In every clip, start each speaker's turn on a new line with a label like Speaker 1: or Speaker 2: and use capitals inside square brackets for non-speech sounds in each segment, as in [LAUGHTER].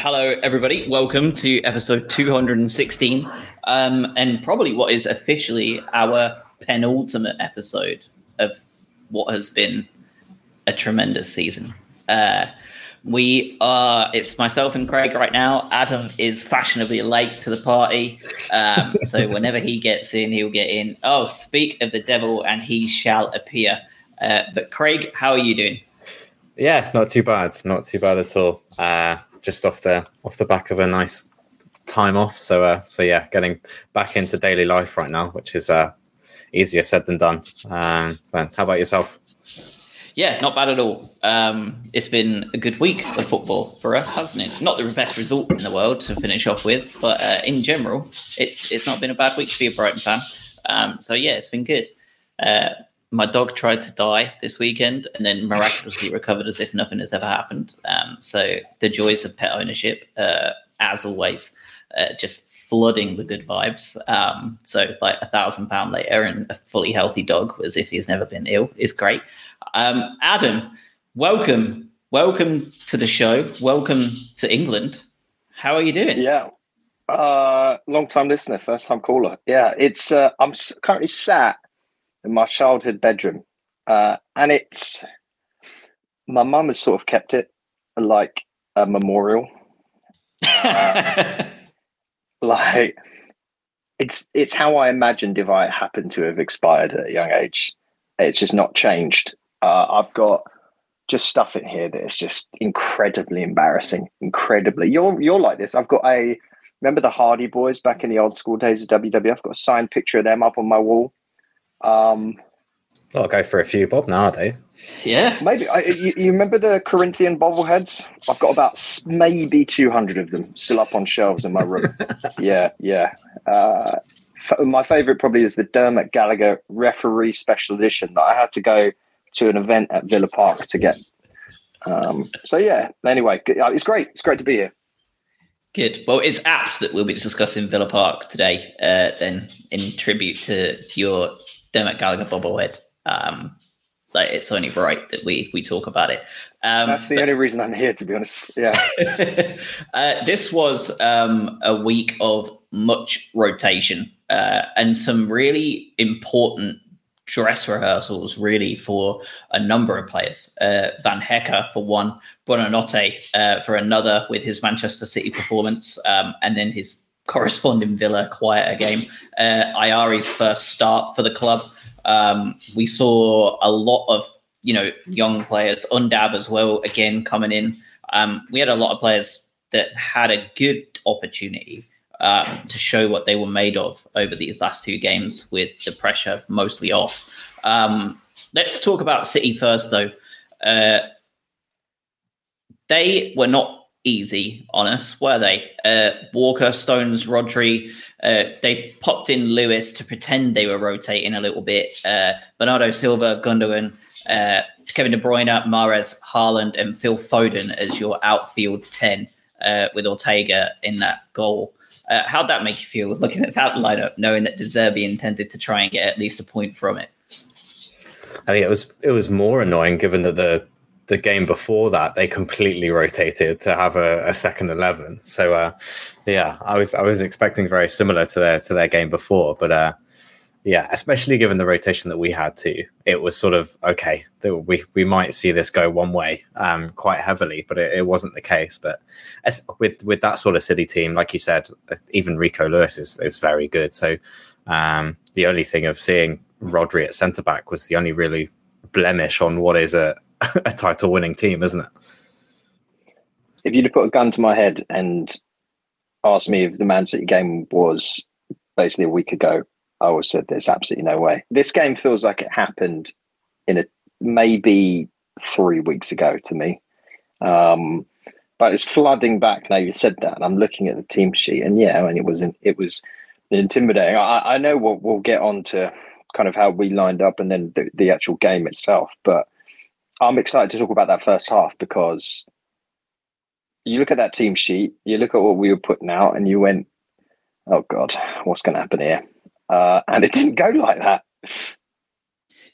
Speaker 1: hello, everybody. Welcome to episode 216, um, and probably what is officially our penultimate episode of what has been a tremendous season. Uh, we are, it's myself and Craig right now. Adam is fashionably late to the party. Um, [LAUGHS] so whenever he gets in, he'll get in. Oh, speak of the devil, and he shall appear. Uh, but Craig, how are you doing?
Speaker 2: Yeah, not too bad. Not too bad at all. Uh, just off the off the back of a nice time off. So uh, so yeah, getting back into daily life right now, which is uh, easier said than done. Um, how about yourself?
Speaker 1: Yeah, not bad at all. Um, it's been a good week of football for us, hasn't it? Not the best result in the world to finish off with, but uh, in general, it's it's not been a bad week to be a Brighton fan. Um, so yeah, it's been good. Uh, my dog tried to die this weekend and then miraculously [LAUGHS] recovered as if nothing has ever happened. Um, so the joys of pet ownership, uh, as always, uh, just flooding the good vibes. Um, so like a thousand pound later and a fully healthy dog as if he's never been ill is great. Um, Adam, welcome, welcome to the show. Welcome to England. How are you doing?
Speaker 3: Yeah. Uh, long time listener, first time caller. Yeah, it's uh, I'm currently sat in my childhood bedroom, uh, and it's my mum has sort of kept it like a memorial. [LAUGHS] Like it's it's how I imagined if I happened to have expired at a young age. It's just not changed. Uh, I've got just stuff in here that is just incredibly embarrassing. Incredibly, you're you're like this. I've got a remember the Hardy Boys back in the old school days of WWF. I've got a signed picture of them up on my wall. Um,
Speaker 2: I'll go for a few bob nowadays.
Speaker 1: Yeah,
Speaker 3: maybe. I, you, you, remember the Corinthian bobbleheads? I've got about maybe two hundred of them still up on shelves in my room. [LAUGHS] yeah, yeah. Uh, f- my favorite probably is the Dermot Gallagher referee special edition that I had to go to an event at Villa Park to get. Um, so yeah. Anyway, uh, it's great. It's great to be here.
Speaker 1: Good. Well, it's apps that we'll be discussing Villa Park today. Uh, then, in tribute to your Dermot Gallagher bobblehead. Um, like it's only right that we we talk about it.
Speaker 3: Um, That's the but, only reason I'm here, to be honest. Yeah. [LAUGHS]
Speaker 1: uh, this was um, a week of much rotation uh, and some really important dress rehearsals, really, for a number of players. Uh, Van Hecke for one, Buonanotte uh, for another, with his Manchester City performance, um, and then his corresponding Villa quieter game. Uh, Ayari's first start for the club. Um, we saw a lot of you know young players, Undav as well, again coming in. Um, we had a lot of players that had a good opportunity um, to show what they were made of over these last two games with the pressure mostly off. Um, let's talk about City first, though. Uh, they were not easy on us, were they? Uh, Walker, Stones, Rodri, uh, they popped in Lewis to pretend they were rotating a little bit. Uh, Bernardo Silva, Gundogan, uh, Kevin De Bruyne, Mahrez, Haaland, and Phil Foden as your outfield 10 uh, with Ortega in that goal. Uh, how'd that make you feel [LAUGHS] looking at that lineup, knowing that De Zerbi intended to try and get at least a point from it?
Speaker 2: I think it was it was more annoying given that the the game before that they completely rotated to have a, a second eleven. So uh, yeah, I was I was expecting very similar to their to their game before, but uh, yeah, especially given the rotation that we had too, it was sort of okay. We we might see this go one way um, quite heavily, but it, it wasn't the case. But as, with with that sort of City team, like you said, even Rico Lewis is is very good. So um, the only thing of seeing Rodri at centre back was the only really blemish on what is a [LAUGHS] a title winning team, isn't it?
Speaker 3: If you'd have put a gun to my head and asked me if the Man City game was basically a week ago, I would have said there's absolutely no way. This game feels like it happened in a maybe three weeks ago to me. Um, but it's flooding back now you said that and i'm looking at the team sheet and yeah I and it was it was intimidating i, I know we'll, we'll get on to kind of how we lined up and then the, the actual game itself but I'm excited to talk about that first half because you look at that team sheet, you look at what we were putting out, and you went, "Oh God, what's going to happen here?" Uh, and it [LAUGHS] didn't go like that.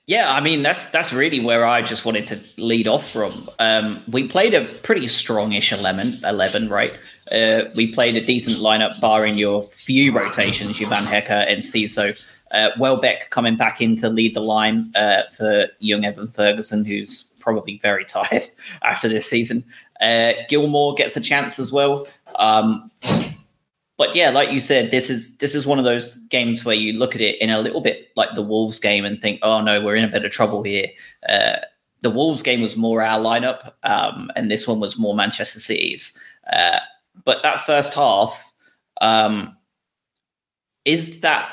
Speaker 1: Yeah, I mean that's that's really where I just wanted to lead off from. Um, we played a pretty strongish eleven, eleven, right? uh, we played a decent lineup, barring your few rotations, your Van Hecke and Ciso. Uh, Welbeck coming back in to lead the line uh, for young Evan Ferguson, who's probably very tired [LAUGHS] after this season. Uh, Gilmour gets a chance as well. Um, but yeah, like you said, this is this is one of those games where you look at it in a little bit like the Wolves game and think, oh no, we're in a bit of trouble here. Uh, the Wolves game was more our lineup, um, and this one was more Manchester City's. Uh, but that first half, um, is that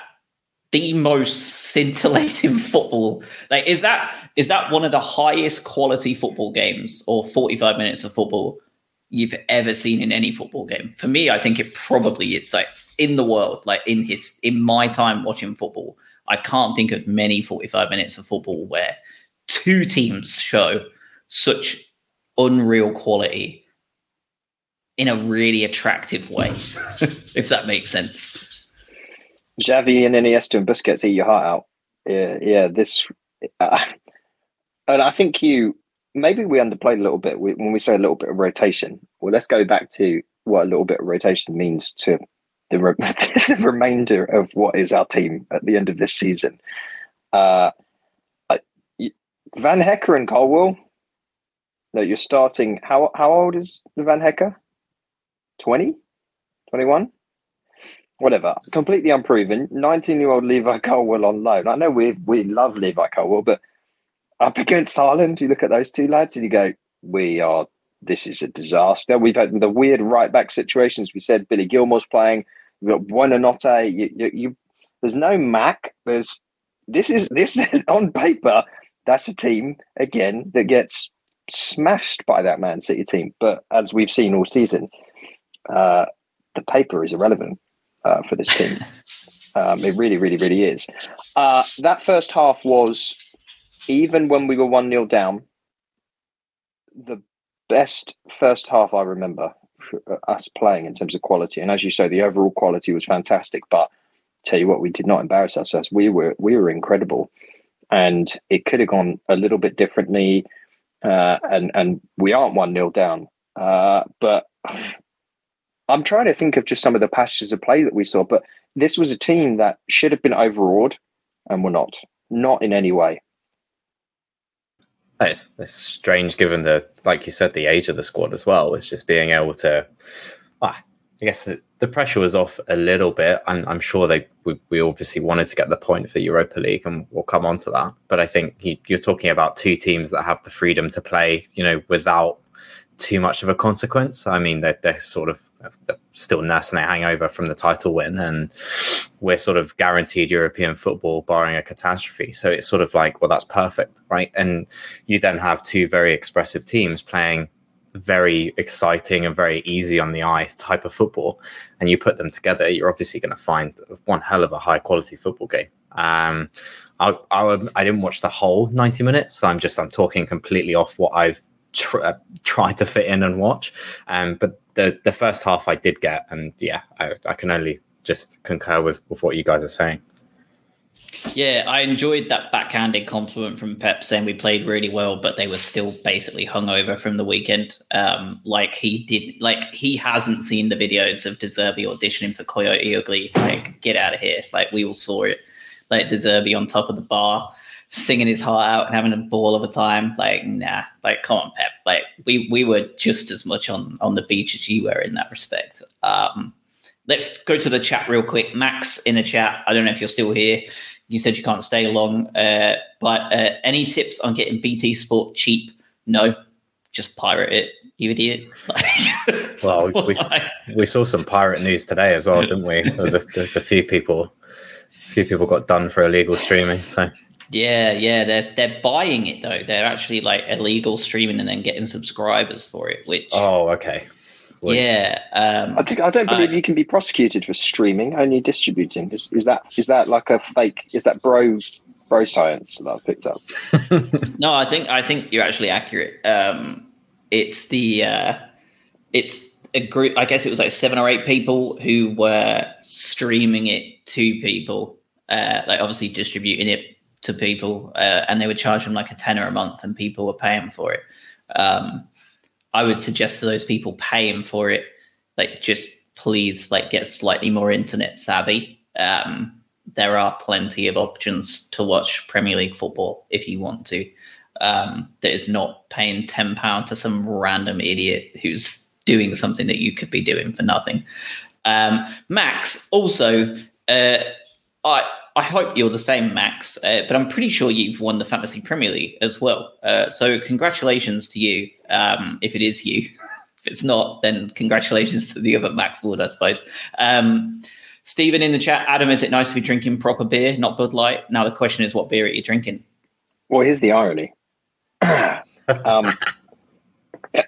Speaker 1: the most [LAUGHS] scintillating football? Like, is that is that one of the highest quality football games or forty five minutes of football you've ever seen in any football game. For me, I think it probably is like in the world, like in his in my time watching football, I can't think of many 45 minutes of football where two teams show such unreal quality in a really attractive way, [LAUGHS] if that makes sense.
Speaker 3: Xavi and Iniesta and Busquets eat your heart out. Yeah, yeah. This, uh, and I think you maybe we underplayed a little bit when we say a little bit of rotation. Well, let's go back to what a little bit of rotation means to the, re- [LAUGHS] the remainder of what is our team at the end of this season. Uh, I, Van Hecke and Colwill. No, you're starting. How how old is Van Hecke? 20? 21? Whatever. Completely unproven. 19 year old Levi Colwill on loan. I know we we love Levi Colwill, but up against Haaland, you look at those two lads and you go, we are, this is a disaster. We've had the weird right back situations. We said Billy Gilmour's playing. We've got Buonanotte. You, you, you, there's no Mac. There's, this is, this is [LAUGHS] on paper, that's a team, again, that gets smashed by that Man City team. But as we've seen all season, uh, the paper is irrelevant uh, for this team. [LAUGHS] Um, it really, really, really is. Uh, that first half was even when we were 1 0 down, the best first half I remember uh, us playing in terms of quality. And as you say, the overall quality was fantastic. But tell you what, we did not embarrass ourselves. We were we were incredible, and it could have gone a little bit differently. Uh, and and we aren't one 0 down. Uh, but I'm trying to think of just some of the passages of play that we saw. But this was a team that should have been overawed, and we're not. Not in any way.
Speaker 2: It's, it's strange given the, like you said, the age of the squad as well. It's just being able to, ah, I guess the, the pressure was off a little bit. I'm, I'm sure they we, we obviously wanted to get the point for Europa League, and we'll come on to that. But I think you, you're talking about two teams that have the freedom to play, you know, without too much of a consequence. I mean, they're, they're sort of still nursing a hangover from the title win, and we're sort of guaranteed European football, barring a catastrophe. So it's sort of like, well, that's perfect, right? And you then have two very expressive teams playing very exciting and very easy on the eye type of football, and you put them together, you're obviously going to find one hell of a high quality football game. Um, I, I, I didn't watch the whole 90 minutes, so I'm just I'm talking completely off what I've tr- uh, tried to fit in and watch. Um, but the the first half I did get, and yeah, I, I can only just concur with, with what you guys are saying.
Speaker 1: Yeah, I enjoyed that backhanded compliment from Pep saying we played really well, but they were still basically hungover from the weekend. Um, like he did, like he hasn't seen the videos of De Zerbi auditioning for Coyote Ugly. Like, get out of here! Like we all saw it. Like De Zerbi on top of the bar, singing his heart out and having a ball of a time. Like, nah, like come on, Pep. Like we we were just as much on on the beach as you were in that respect. Um, let's go to the chat real quick. Max in the chat. I don't know if you're still here. You said you can't stay long, uh, but uh, any tips on getting BT Sport cheap? No, just pirate it, you idiot. [LAUGHS]
Speaker 2: well, we, we saw some pirate news today as well, didn't we? There's a [LAUGHS] there's a few people, a few people got done for illegal streaming. So
Speaker 1: yeah, yeah, they're they're buying it though. They're actually like illegal streaming and then getting subscribers for it. Which
Speaker 2: oh, okay.
Speaker 1: Yeah, um,
Speaker 3: I, think, I don't believe you can be prosecuted for streaming, only distributing. Is, is that is that like a fake? Is that bro bro science that I've picked up? [LAUGHS]
Speaker 1: no, I think I think you're actually accurate. Um, it's the uh, it's a group. I guess it was like seven or eight people who were streaming it to people, uh, like obviously distributing it to people, uh, and they would charge them like a tenner a month, and people were paying for it. Um, I would suggest to those people paying for it like just please like get slightly more internet savvy. Um, there are plenty of options to watch Premier League football if you want to. Um, that is not paying ten pound to some random idiot who's doing something that you could be doing for nothing. Um, Max, also, uh, I I hope you're the same, Max. Uh, but I'm pretty sure you've won the Fantasy Premier League as well. Uh, so congratulations to you, um, if it is you. [LAUGHS] if it's not, then congratulations to the other Max Ward, I suppose. Um, Stephen in the chat, Adam, is it nice to be drinking proper beer, not Bud Light? Now the question is, what beer are you drinking?
Speaker 3: Well, here's the irony. [CLEARS THROAT] um,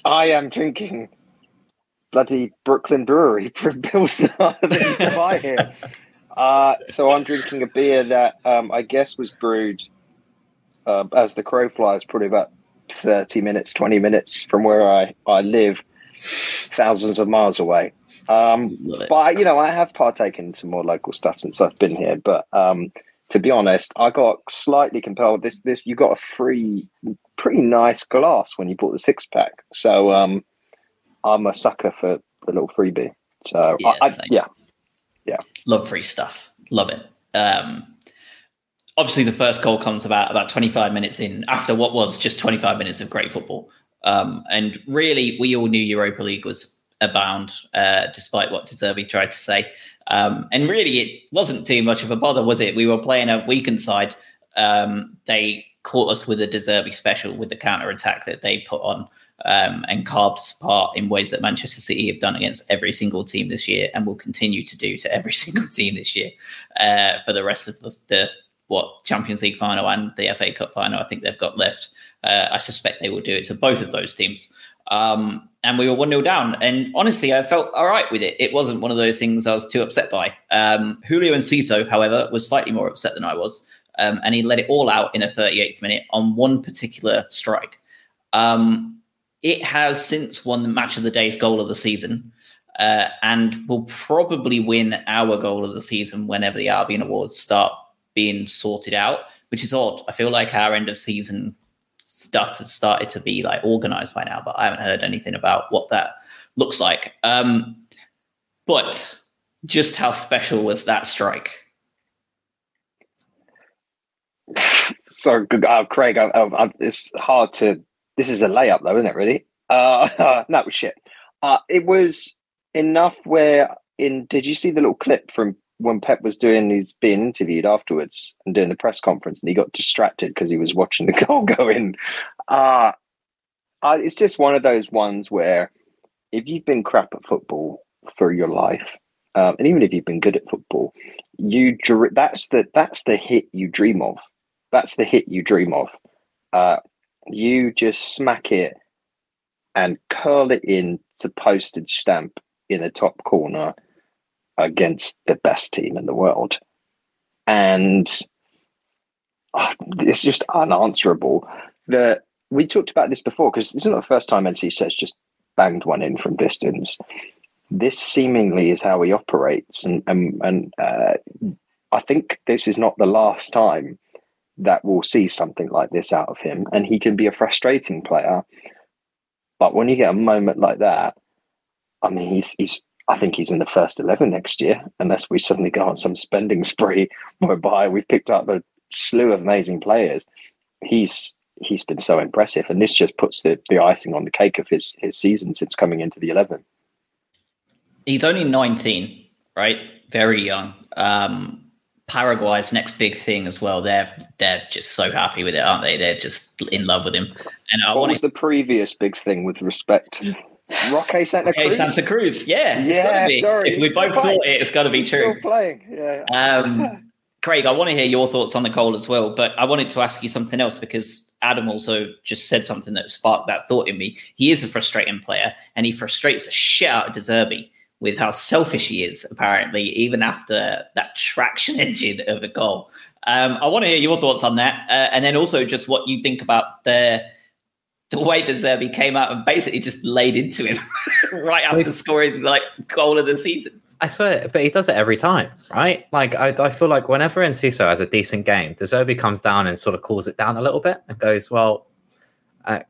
Speaker 3: I am drinking bloody Brooklyn Brewery [LAUGHS] from Pilsner [LAUGHS] buy here. Uh, so I'm drinking a beer that um, I guess was brewed uh, as the crow flies, probably about 30 minutes, 20 minutes from where I, I live, thousands of miles away. Um, but, you know, I have partaken in some more local stuff since I've been here. But um, to be honest, I got slightly compelled. This, this, you got a free, pretty nice glass when you bought the six pack. So, um, I'm a sucker for the little freebie. So I, I, yeah, yeah,
Speaker 1: love free stuff. Love it. Um, obviously, the first goal comes about about 25 minutes in after what was just 25 minutes of great football. Um, and really, we all knew Europa League was abound, uh, despite what De Zerbi tried to say. Um, and really, it wasn't too much of a bother, was it? We were playing a weakened side. Um, they caught us with a De Zerbi special with the counter attack that they put on um, and carved apart in ways that Manchester City have done against every single team this year and will continue to do to every [LAUGHS] single team this year uh, for the rest of the, the, what Champions League final and the FA Cup final. I think they've got left. Uh, I suspect they will do it to both of those teams. Um, and we were 1 0 down. And honestly, I felt all right with it. It wasn't one of those things I was too upset by. Um, Julio Enciso, however, was slightly more upset than I was. Um, and he let it all out in a 38th minute on one particular strike. Um, it has since won the match of the day's goal of the season uh, and will probably win our goal of the season whenever the Albion Awards start being sorted out, which is odd. I feel like our end of season stuff has started to be like organized by now, but I haven't heard anything about what that looks like. Um, but just how special was that strike? [SIGHS]
Speaker 3: So, uh, Craig, I, I, it's hard to this is a layup, though, isn't it? Really? Uh, [LAUGHS] no, shit. Uh, it was enough where in. Did you see the little clip from when Pep was doing? He's being interviewed afterwards and doing the press conference, and he got distracted because he was watching the [LAUGHS] goal go in. Uh, uh, it's just one of those ones where if you've been crap at football for your life, um, and even if you've been good at football, you that's the that's the hit you dream of. That's the hit you dream of. Uh, you just smack it and curl it in to postage stamp in the top corner against the best team in the world. And oh, it's just unanswerable. that we talked about this before because this is not the first time Enciso's just banged one in from distance. This seemingly is how he operates, and and, and uh, I think this is not the last time that will see something like this out of him. And he can be a frustrating player. But when you get a moment like that, I mean, he's, he's, I think he's in the first 11 next year, unless we suddenly go on some spending [LAUGHS] spree whereby we've picked up a slew of amazing players. He's, he's been so impressive. And this just puts the, the icing on the cake of his, his season since coming into the 11.
Speaker 1: He's only 19, right? Very young. Um, Paraguay's next big thing as well. They're they're just so happy with it, aren't they? They're just in love with him.
Speaker 3: And I what wanted... was the previous big thing with respect? Roque Santa Cruz.
Speaker 1: Santa Cruz. Yeah,
Speaker 3: yeah. Sorry,
Speaker 1: if we both playing. thought it, it's got to be true.
Speaker 3: Still playing. Yeah.
Speaker 1: Um, [LAUGHS] Craig, I want to hear your thoughts on the goal as well, but I wanted to ask you something else because Adam also just said something that sparked that thought in me. He is a frustrating player, and he frustrates the shit out of De Zerbi with how selfish he is, apparently, even after that traction [LAUGHS] engine of a goal. Um, I want to hear your thoughts on that, uh, and then also just what you think about the the way De Zerbi came out and basically just laid into him [LAUGHS] right after scoring like goal of the season.
Speaker 2: I swear, but he does it every time, right? Like I, I feel like whenever Enciso has a decent game, De Zerbi comes down and sort of cools it down a little bit and goes, "Well, uh,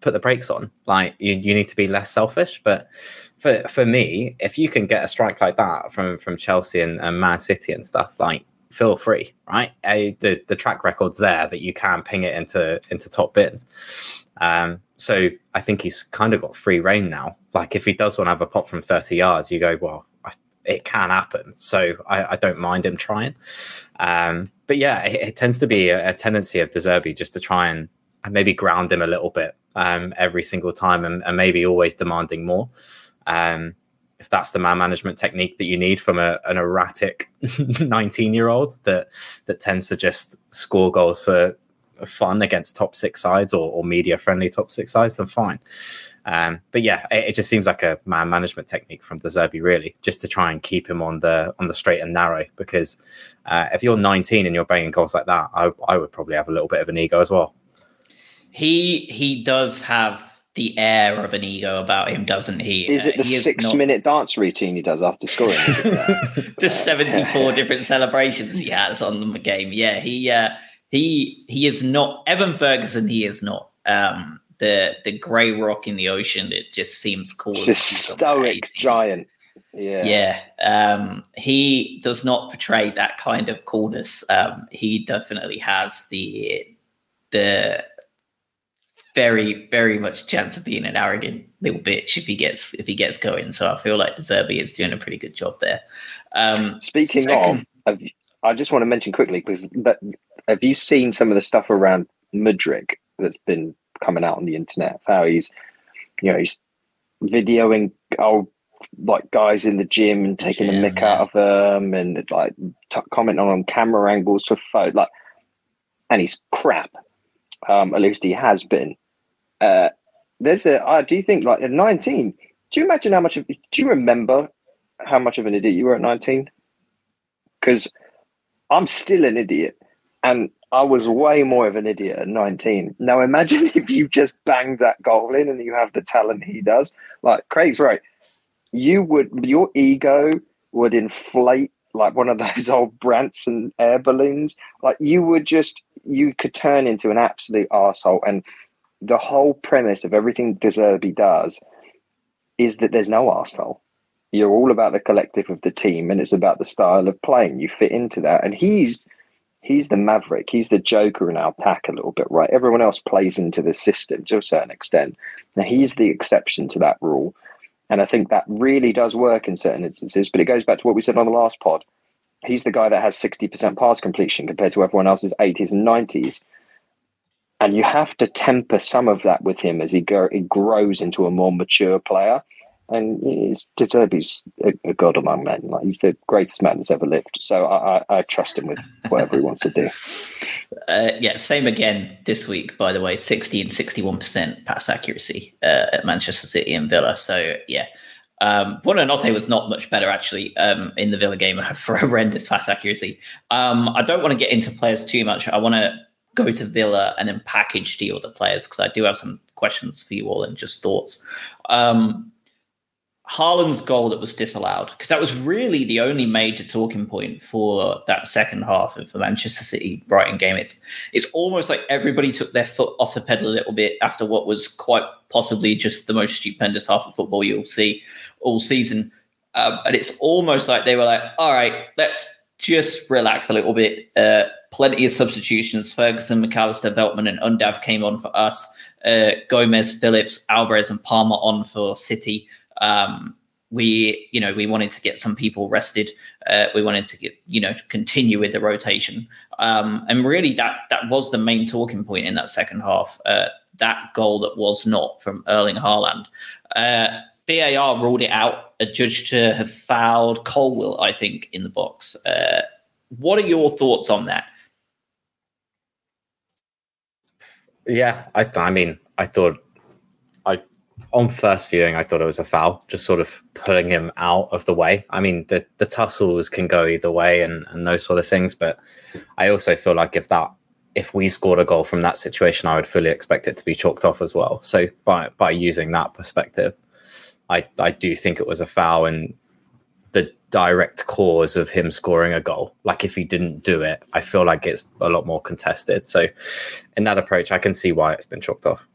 Speaker 2: put the brakes on. Like you, you need to be less selfish. But for for me, if you can get a strike like that from from Chelsea and, and Man City and stuff, like feel free, right? Uh, the the track record's there that you can ping it into into top bins. Um, so I think he's kind of got free reign now. Like if he does want to have a pop from 30 yards, you go, well, I, it can happen. So I, I, don't mind him trying. Um, but yeah, it, it, tends to be a, a tendency of De Zerbi just to try and, and maybe ground him a little bit um, every single time and, and, maybe always demanding more. Um, if that's the man management technique that you need from a, an erratic [LAUGHS] 19 year old that that tends to just score goals for fun against top six sides or, or media friendly top six sides, then fine. Um, but yeah, it, it, just seems like a man management technique from De Zerbi, really, just to try and keep him on the on the straight and narrow. Because uh, if you're 19 and you're banging goals like that, I, I would probably have a little bit of an ego as well.
Speaker 1: He he does have the air of an ego about him, doesn't he?
Speaker 3: Is it the six not... minute dance routine he does after scoring? [LAUGHS]
Speaker 1: the 74 different celebrations he has on the game. Yeah, he uh, he he is not Evan Ferguson. He is not um, the the grey rock in the ocean. It just seems cool.
Speaker 3: Just stoic giant. Yeah,
Speaker 1: yeah. Um, he does not portray that kind of coolness. Um, he definitely has the the very very much chance of being an arrogant little bitch if he gets if he gets going. So I feel like De Zerbi is doing a pretty good job there. Um,
Speaker 3: Speaking second, of, I just want to mention quickly because that have you seen some of the stuff around Mudryk that's been coming out on the internet? How he's, you know, he's videoing old like guys in the gym and taking gym, a mick out of them and like t- commenting on camera angles for photo, like, and he's crap. Um, at least he has been. Uh, there's a. Uh, do you think like at 19? Do you imagine how much of? Do you remember how much of an idiot you were at 19? Because I'm still an idiot. And I was way more of an idiot at 19. Now imagine [LAUGHS] if you just banged that goal in and you have the talent he does. Like Craig's right. You would your ego would inflate like one of [LAUGHS] those old Branson air balloons. Like you would just you could turn into an absolute asshole. And the whole premise of everything De Zerbi does is that there's no asshole. You're all about the collective of the team and it's about the style of playing. You fit into that. And he's he's the maverick. He's the joker in our pack a little bit, right? Everyone else plays into the system to a certain extent. Now he's the exception to that rule. And I think that really does work in certain instances. But it goes back to what we said on the last pod. He's the guy that has 60% pass completion compared to everyone else's 80s and 90s. And you have to temper some of that with him as he, go, he grows into a more mature player and he's De Zerbi's a, a, god among men. Like he's the greatest man that's ever lived. So I, I, I trust him with whatever he wants to do. [LAUGHS]
Speaker 1: Uh, yeah, same again this week. By the way, sixty and sixty-one percent pass accuracy uh, at Manchester City and Villa. So yeah. Um, Buonanotte was not much better actually um, in the Villa game [LAUGHS] for horrendous pass accuracy. Um, I don't want to get into players too much. I want to go to Villa and then package deal the players because I do have some questions for you all and just thoughts. Um, Haaland's goal that was disallowed, because that was really the only major talking point for that second half of the Manchester City Brighton game. It's it's almost like everybody took their foot off the pedal a little bit after what was quite possibly just the most stupendous half of football you'll see all season. Um, and it's almost like they were like, all right, let's just relax a little bit. Uh, plenty of substitutions. Ferguson, Mac Allister, Veltman, and Undav came on for us. Uh, Gomez, Phillips, Alvarez, and Palmer on for City. Um, we, you know, we wanted to get some people rested. Uh, we wanted to get, you know, continue with the rotation. Um, and really, that that was the main talking point in that second half. Uh, that goal that was not from Erling Haaland. Uh, VAR ruled it out, adjudged to have fouled Colwill, I think, in the box. Uh, what are your thoughts on that?
Speaker 2: Yeah, I, I mean, I thought I on first viewing, I thought it was a foul, just sort of pulling him out of the way. I mean, the the tussles can go either way and, and those sort of things, but I also feel like if that if we scored a goal from that situation, I would fully expect it to be chalked off as well. So by by using that perspective, I I do think it was a foul and direct cause of him scoring a goal. Like if he didn't do it, I feel like it's a lot more contested. So in that approach, I can see why it's been chalked off.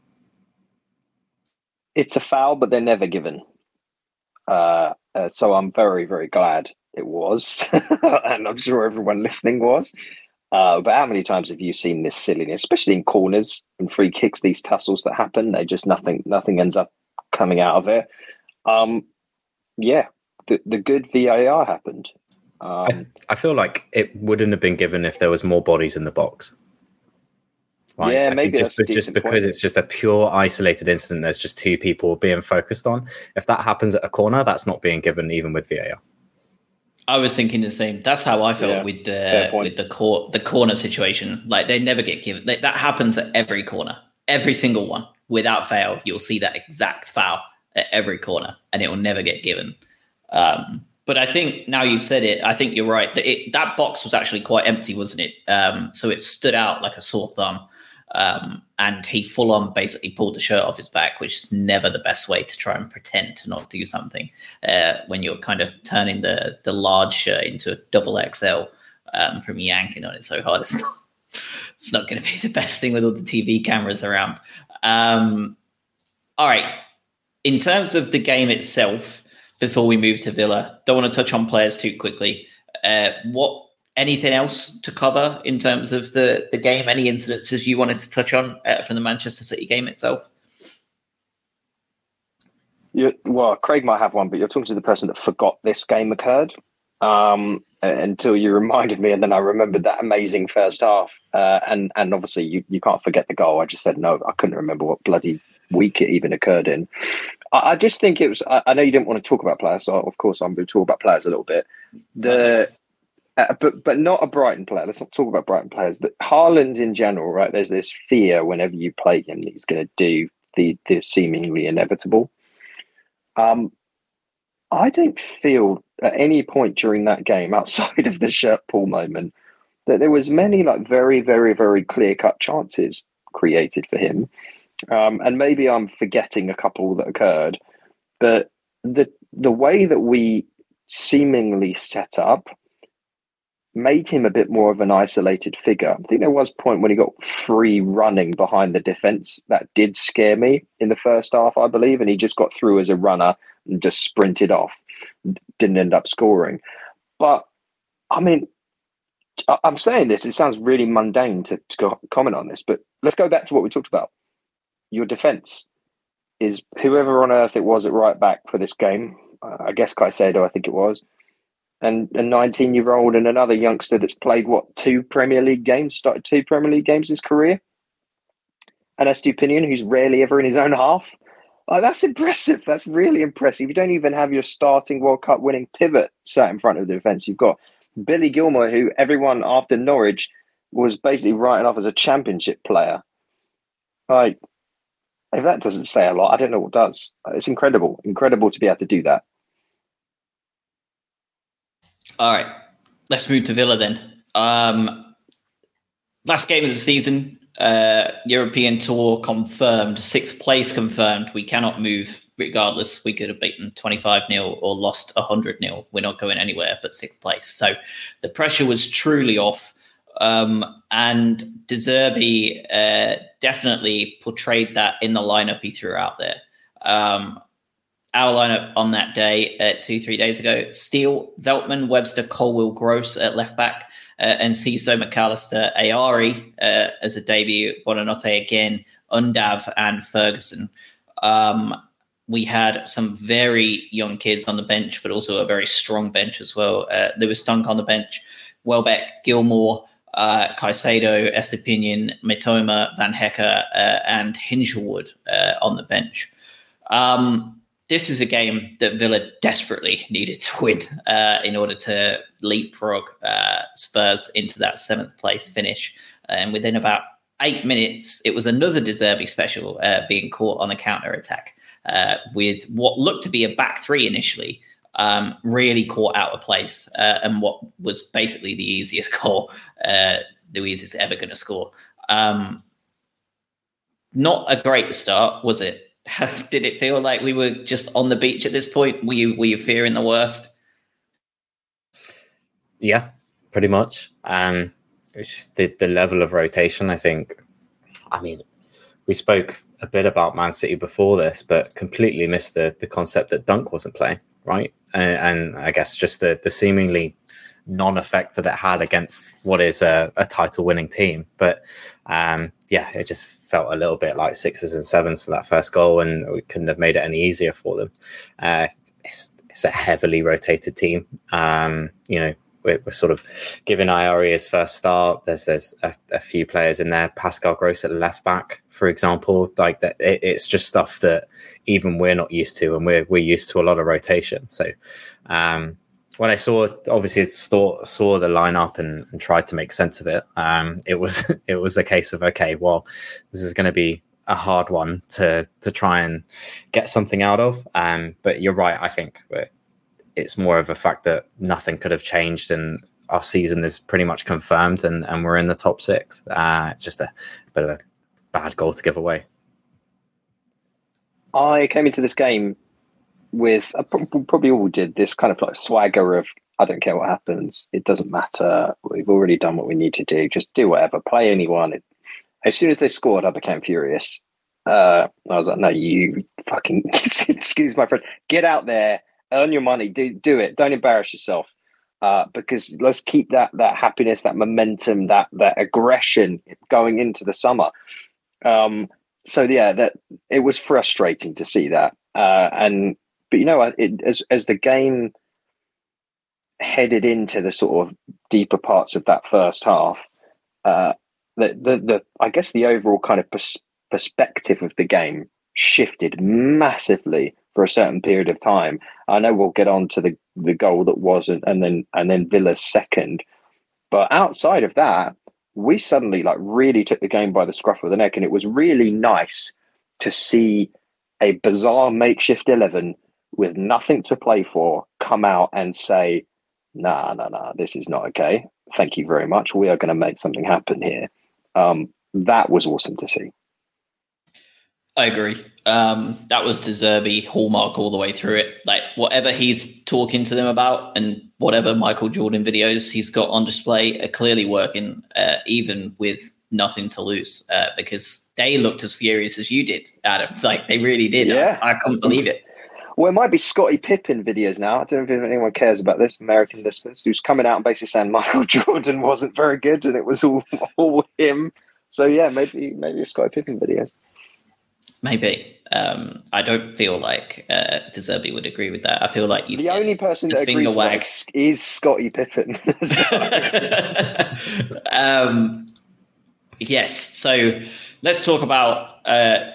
Speaker 3: it's a foul, but they're never given. Uh, uh, so I'm very, very glad it was, [LAUGHS] and I'm sure everyone listening was. Uh, but how many times have you seen this silliness, especially in corners and free kicks? These tussles that happen, they just nothing, nothing ends up coming out of it. Um, yeah, the the good VAR happened. Um,
Speaker 2: I, I feel like it wouldn't have been given if there was more bodies in the box.
Speaker 3: Like, yeah,
Speaker 2: I
Speaker 3: maybe
Speaker 2: just, just because
Speaker 3: point.
Speaker 2: it's just a pure isolated incident. There's just two people being focused on. If that happens at a corner, that's not being given even with VAR.
Speaker 1: I was thinking the same. That's how I felt yeah, with the with the court the corner situation. Like they never get given. They, that happens at every corner, every single one, without fail. You'll see that exact foul at every corner, and it will never get given. Um, but I think now you've said it, I think you're right. That it, that box was actually quite empty, wasn't it? Um, so it stood out like a sore thumb. Um, and he full on basically pulled the shirt off his back, which is never the best way to try and pretend to not do something uh, when you're kind of turning the the large shirt into a double XL um, from yanking on it so hard. [LAUGHS] It's not, it's not going to be the best thing with all the TV cameras around. Um, all right. In terms of the game itself, before we move to Villa, don't want to touch on players too quickly. Uh, what anything else to cover in terms of the the game? Any incidences you wanted to touch on uh, from the Manchester City game itself?
Speaker 3: You, well, Craig might have one, but you're talking to the person that forgot this game occurred um, until you reminded me, and then I remembered that amazing first half. Uh, and and obviously, you, you can't forget the goal. I just said no, I couldn't remember what bloody week it even occurred in. I, I just think it was. I, I, know you didn't want to talk about players, so of course I'm going to talk about players a little bit. The uh, but but not a Brighton player. Let's not talk about Brighton players. That Haaland in general, right? There's this fear whenever you play him that he's going to do the the seemingly inevitable. Um, I don't feel at any point during that game, [LAUGHS] outside of the shirt pull moment, that there was many like very very very clear cut chances created for him. Um, and maybe I'm forgetting a couple that occurred, but the the way that we seemingly set up made him a bit more of an isolated figure. I think there was a point when he got free running behind the defense that did scare me in the first half, I believe, and he just got through as a runner and just sprinted off. Didn't end up scoring. But I mean, I'm saying this, it sounds really mundane to, to comment on this, but let's go back to what we talked about. Your defense is whoever on earth it was at right back for this game. I guess Caicedo, I think it was and a 19 year old and another youngster that's played what two Premier League games, started two Premier League games his career, and Estupiñán, who's rarely ever in his own half. Oh, that's impressive. That's really impressive. You don't even have your starting World Cup winning pivot sat in front of the defence. You've got Billy Gilmour, who everyone after Norwich was basically writing off as a championship player. Like, if that doesn't say a lot, I don't know what does. It's incredible. Incredible to be able to do that.
Speaker 1: All right, let's move to Villa then. Um, last game of the season, uh, European Tour confirmed, sixth place confirmed. We cannot move regardless. We could have beaten 25 0 or lost 100 0. We're not going anywhere but sixth place. So the pressure was truly off. Um, and De Zerbi uh, definitely portrayed that in the lineup he threw out there. Um, our lineup on that day, uh, two, three days ago Steele, Veltman, Webster, Colwill, Gross at left back, uh, Enciso, McAllister, Ayari uh, as a debut, Buonanotte again, Undav, and Ferguson. Um, we had some very young kids on the bench, but also a very strong bench as well. Uh, Lewis Dunk on the bench, Welbeck, Gilmour, uh, Caicedo, Estupiñán, Mitoma, Van Hecke, uh, and Hinshelwood uh, on the bench. Um, this is a game that Villa desperately [LAUGHS] needed to win uh, in order to leapfrog uh, Spurs into that seventh place finish. And within about eight minutes, it was another De Zerbi special uh, being caught on a counter attack uh, with what looked to be a back three initially. Um, really caught out of place, uh, and what was basically the easiest [LAUGHS] goal uh, Luiz is ever going to score. Um, not a great start, was it? [LAUGHS] did it feel like we were just on the beach at this point? Were you were you fearing the worst?
Speaker 2: Yeah, pretty much. Um, the the level of rotation. I think. I mean, we spoke a bit about Man City before this, but completely missed the the concept that Dunk wasn't playing, right? And, I guess just the the seemingly non-effect that it had against what is a, a title-winning team. But um, yeah, it just felt a little bit like sixes and sevens for that first goal, and we couldn't have made it any easier for them. Uh, it's, it's a heavily rotated team. Um, you know, we're, we're, sort of giving his first start. There's there's a, a, few players in there. Pascal Gross at the left back, for example. Like that, it, it's just stuff that even we're not used to, and we're we're used to a lot of rotation. So. Um, when I saw obviously saw, saw the lineup and, and tried to make sense of it, um, it was [LAUGHS] it was a case of okay, well, this is going to be a hard one to to try and get something out of. Um, but you're right. I think it's more of a fact that nothing could have changed and our season is pretty much confirmed and, and we're in the top six. Uh, it's just a, bit of a bad goal to give away.
Speaker 3: I came into this game with probably all did this kind of like swagger of I don't care what happens. It doesn't matter. We've already done what we need to do. Just do whatever. Play anyone. It, as soon as they scored, I became furious. Uh, I was like, no, you fucking [LAUGHS] excuse my friend. Get out there earn your money, do do it. Don't embarrass yourself. Uh, because let's keep that that happiness, that momentum, that that aggression going into the summer. Um, so yeah, that it was frustrating to see that. Uh, and but you know, it, as as the game headed into the sort of deeper parts of that first half, uh, the, the the I guess the overall kind of pers- perspective of the game shifted massively for a certain period of time. I know we'll get on to the, the goal that wasn't, and then and then Villa's second. But outside of that, we suddenly like really took the game by the scruff of the neck, and it was really nice to see a bizarre makeshift eleven with nothing to play for come out and say, "Nah, nah, nah, this is not okay. Thank you very much. We are going to make something happen here." Um, that was awesome to see.
Speaker 1: I agree. Um, that was De Zerbi hallmark all the way through it. Like whatever he's talking to them about, and whatever Michael Jordan videos he's got on display are clearly working, uh, even with nothing to lose, uh, because they looked as furious as you did, Adam. [LAUGHS] Like they really did. Yeah, I, I couldn't believe it.
Speaker 3: Well, it might be Scottie Pippen videos now. I don't know if anyone cares about this, American listeners, who's coming out and basically saying [LAUGHS] Michael Jordan wasn't very good and it was all [LAUGHS] all him. So yeah, maybe maybe Scottie Pippen videos.
Speaker 1: Maybe. Um, I don't feel like uh, De Zerbi would agree with that. I feel like
Speaker 3: the only person that agrees with wag. is Scottie Pippen. [LAUGHS] [LAUGHS]
Speaker 1: um, yes. So let's talk about uh,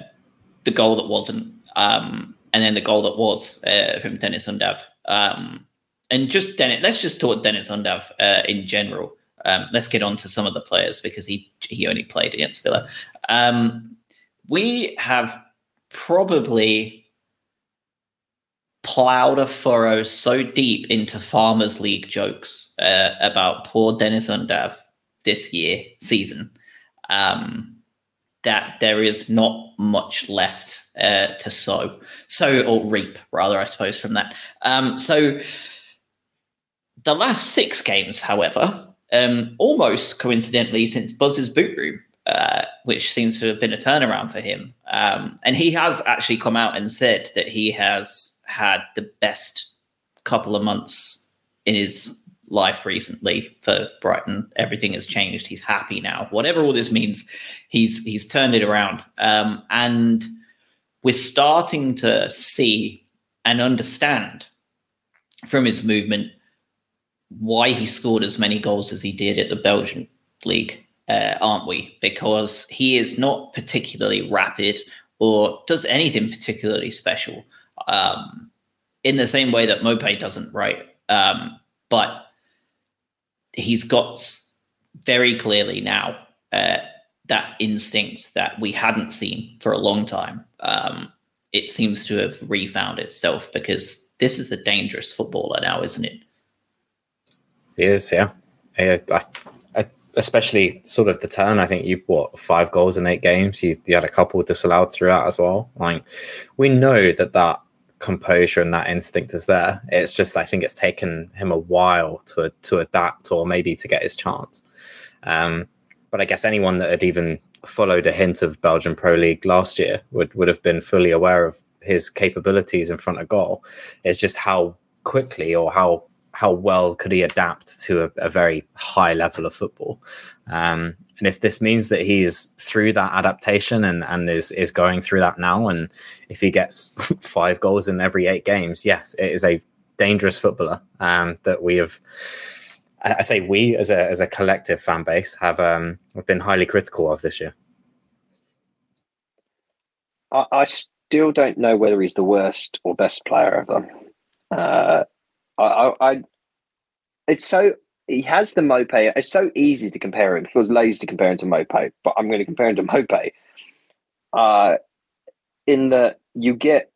Speaker 1: the goal that wasn't, um, and then the goal that was uh, from Deniz Undav. Um, and just Dennis, let's just talk Deniz Undav uh, in general. Um, let's get on to some of the players because he he only played against Villa. We have probably plowed a furrow so deep into Farmers League jokes uh, about poor Deniz Undav this year season um, that there is not much left uh, to sow, sow or reap rather, I suppose, from that. Um, so the last six games, however, um, almost coincidentally since Buzz's boot room, uh, which seems to have been a turnaround for him. Um, and he has actually come out and said that he has had the best couple of months in his life recently for Brighton. Everything has changed. He's happy now. Whatever all this means, he's he's turned it around. Um, and we're starting to see and understand from his movement why he scored as many goals as he did at the Belgian league uh, aren't we? Because he is not particularly rapid or does anything particularly special um, in the same way that Maupay doesn't, right? Um, but he's got very clearly now uh, that instinct that we hadn't seen for a long time. Um, it seems to have refound itself because this is a dangerous footballer now, isn't it?
Speaker 2: Yes, yeah. I, I, especially sort of the turn. I think you what five goals in eight games. You, you had a couple disallowed throughout as well. Like we know that that composure and that instinct is there. It's just I think it's taken him a while to to adapt or maybe to get his chance. Um, but I guess anyone that had even followed a hint of Belgian Pro League last year would would have been fully aware of his capabilities in front of goal. It's just how quickly or how how well could he adapt to a, a very high level of football. Um, and if this means that he's through that adaptation and, and is is going through that now, and if he gets [LAUGHS] five goals in every eight games, yes, it is a dangerous footballer um, that we have. I say we as a as a collective fan base have um, have been highly critical of this year.
Speaker 3: I, I still don't know whether he's the worst or best player ever. Uh, I, I, it's so he has the Mope. It's so easy to compare him. It feels lazy to compare him to Mope, but I'm going to compare him to Mope. Uh, in that you get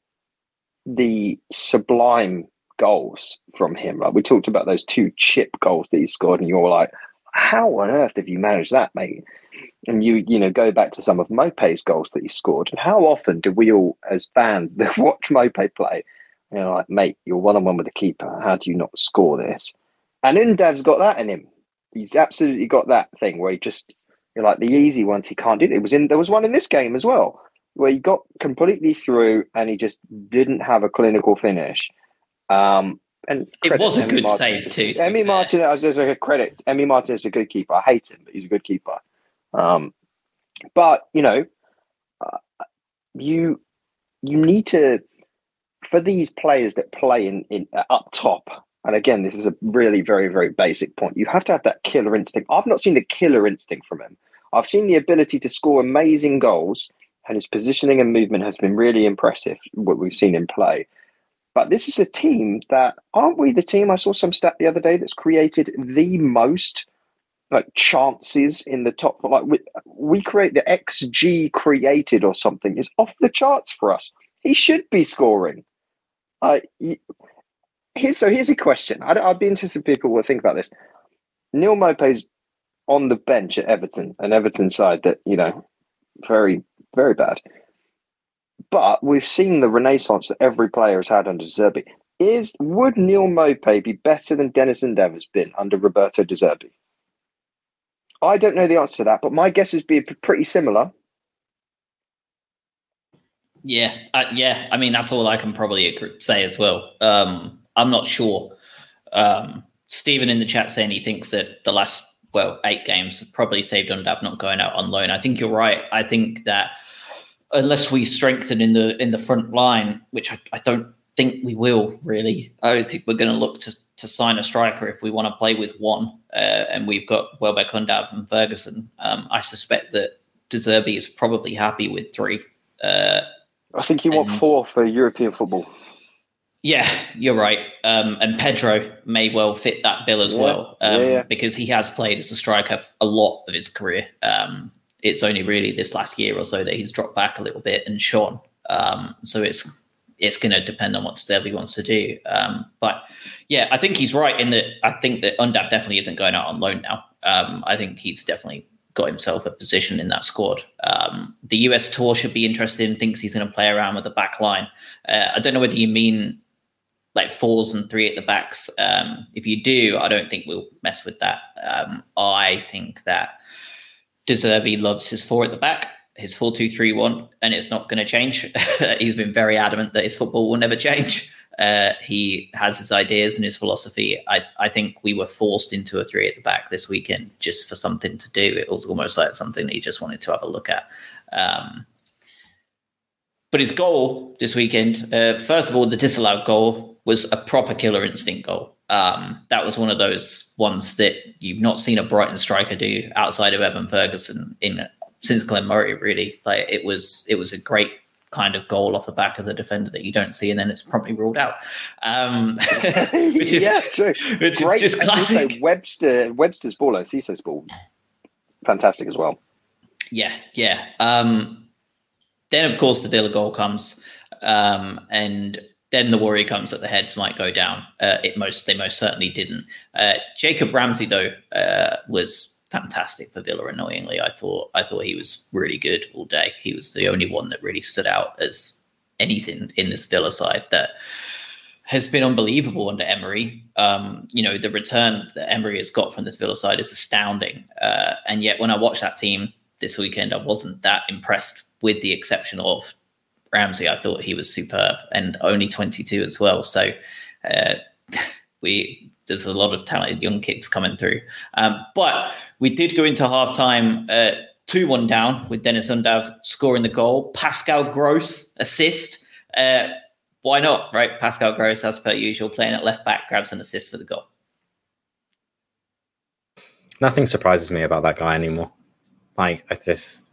Speaker 3: the sublime goals from him. Right? We talked about those two chip goals that he scored, and you're like, how on earth have you managed that, mate? And you, you know, go back to some of Mope's goals that he scored. And how often do we all, as fans, that [LAUGHS] watch Mope play, you know, like, mate, you're one on one with the keeper. How do you not score this? And Undav's got that in him. He's absolutely got that thing where he just, you're like, the easy ones he can't do. It was in, there was one in this game as well where he got completely through and he just didn't have a clinical finish. Um, and
Speaker 1: it was a good save too.
Speaker 3: To Emi Martinez, as a credit, Emi Martinez is a good keeper. I hate him, but he's a good keeper. Um, but you know, uh, you you need to for these players that play in, in uh, up top. And again, this is a really very very basic point. You have to have that killer instinct. I've not seen the killer instinct from him. I've seen the ability to score amazing goals, and his positioning and movement has been really impressive. What we've seen him play. But this is a team that aren't we the team? I saw some stat the other day that's created the most like chances in the top. Like we, we create the XG created or something is off the charts for us. He should be scoring. Uh, here's so here's a question. I'd, I'd be interested if people will think about this. Neal Maupay's on the bench at Everton, an Everton side that you know very very bad. But we've seen the renaissance that every player has had under De Zerbi. Is would Neal Maupay be better than Deniz Undav has been under Roberto De Zerbi? I don't know the answer to that, but my guess is be pretty similar.
Speaker 1: Yeah, uh, yeah. I mean, that's all I can probably say as well. Um, I'm not sure. Um, Stephen in the chat saying he thinks that the last well eight games probably saved Undav not going out on loan. I think you're right. I think that unless we strengthen in the in the front line, which I, I don't think we will really. I don't think we're going to look to to sign a striker if we want to play with one. Uh, and we've got Welbeck, Undav, and Ferguson. Um, I suspect that De Zerbi is probably happy with three. Uh,
Speaker 3: I think you want four for European football.
Speaker 1: Yeah, you're right. Um, and Pedro may well fit that bill as yeah, well um, yeah, yeah. because he has played as a striker a lot of his career. Um, it's only really this last year or so that he's dropped back a little bit and shone. Um, so it's it's going to depend on what Sterling wants to do. Um, but yeah, I think he's right in that. I think that Undav definitely isn't going out on loan now. Um, I think he's definitely got himself a position in that squad. Um, the US tour should be interesting. Thinks he's going to play around with the back line. Uh, I don't know whether you mean like fours and three at the backs. Um, if you do, I don't think we'll mess with that. Um, I think that De Zerbi loves his four at the back, his four two three one, and it's not going to change. [LAUGHS] He's been very adamant that his football will never change. Uh, he has his ideas and his philosophy. I, I think we were forced into a three at the back this weekend just for something to do. It was almost like something he just wanted to have a look at. Um, but his goal this weekend, uh, first of all, the disallowed goal was a proper killer instinct goal. Um, that was one of those ones that you've not seen a Brighton striker do outside of Evan Ferguson in since Glenn Murray. Really, like it was it was a great kind of goal off the back of the defender that you don't see, and then it's promptly ruled out. Um, [LAUGHS]
Speaker 3: which is, [LAUGHS] yeah, true. Which Great. is just classic. Webster Webster's ball and Cisso's ball, fantastic as well.
Speaker 1: Yeah, yeah. Um, then of course the Villa goal comes, um, and then the worry comes that the heads might go down. Uh, it most they most certainly didn't. Uh, Jacob Ramsey though uh, was fantastic for Villa. Annoyingly, I thought I thought he was really good all day. He was the only one that really stood out as anything in this Villa side that has been unbelievable under Emery. Um, you know, the return that Emery has got from this Villa side is astounding. Uh, and yet, when I watched that team, this weekend. I wasn't that impressed, with the exception of Ramsey. I thought he was superb and only 22 as well. So uh, [LAUGHS] we there's a lot of talented young kids coming through. Um, but we did go into halftime uh, 2 1 down with Deniz Undav scoring the goal. Pascal Gross assist. Uh, why not, right? Pascal Gross, as per usual, playing at left back, grabs an assist for the goal.
Speaker 2: Nothing surprises me about that guy anymore. Like, I just,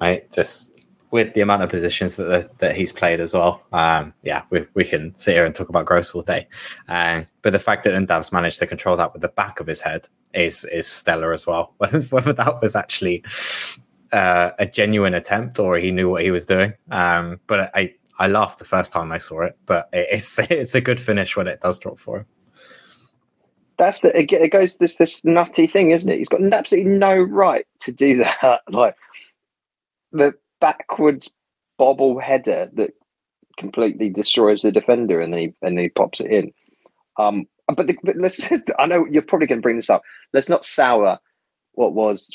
Speaker 2: I just, with the amount of positions that that he's played as well. Um, yeah, we, we can sit here and talk about Gross all day. Um, but the fact that Undav's managed to control that with the back of his head is is stellar as well. [LAUGHS] Whether that was actually uh, a genuine attempt or he knew what he was doing. Um, but I I laughed the first time I saw it, but [LAUGHS] it's it's a good finish when it does drop for him.
Speaker 3: That's the it goes this this nutty thing, isn't it? He's got absolutely no right to do [LAUGHS] that. Like the backwards bobble header that completely destroys the defender, and then he and he pops it in. Um, but, the, but let's. [LAUGHS] I know you're probably going to bring this up. Let's not sour what was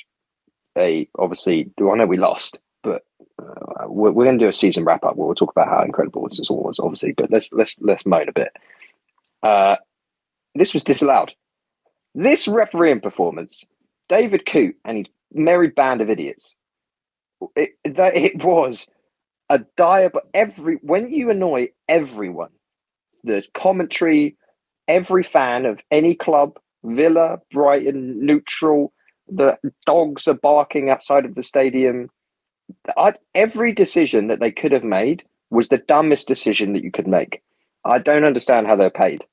Speaker 3: a obviously. I know we lost, but uh, we're, we're going to do a season wrap up where we'll talk about how incredible this was, obviously. But let's let's let's moan a bit. Uh, this was disallowed. This refereeing performance, David Coote and his merry band of idiots it, that it was a dire. But every when you annoy everyone, the commentary, every fan of any club, Villa, Brighton, neutral, the dogs are barking outside of the stadium. I, every decision that they could have made was the dumbest decision that you could make. I don't understand how they're paid.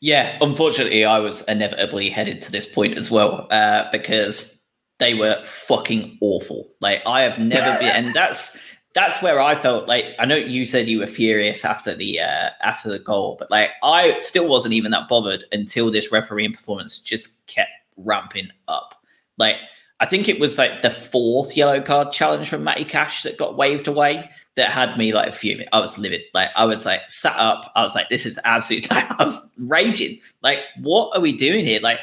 Speaker 1: Yeah, unfortunately, I was inevitably headed to this point as well uh, because they were fucking awful. Like I have never been, and that's that's where I felt like I know you said you were furious after the uh, after the goal, but like I still wasn't even that bothered until this refereeing performance just kept ramping up. Like I think it was like the fourth yellow card challenge from Matty Cash that got waved away that had me like fuming. I was livid. Like I was like sat up. I was like, this is absolutely. [LAUGHS] I was raging. Like, what are we doing here? Like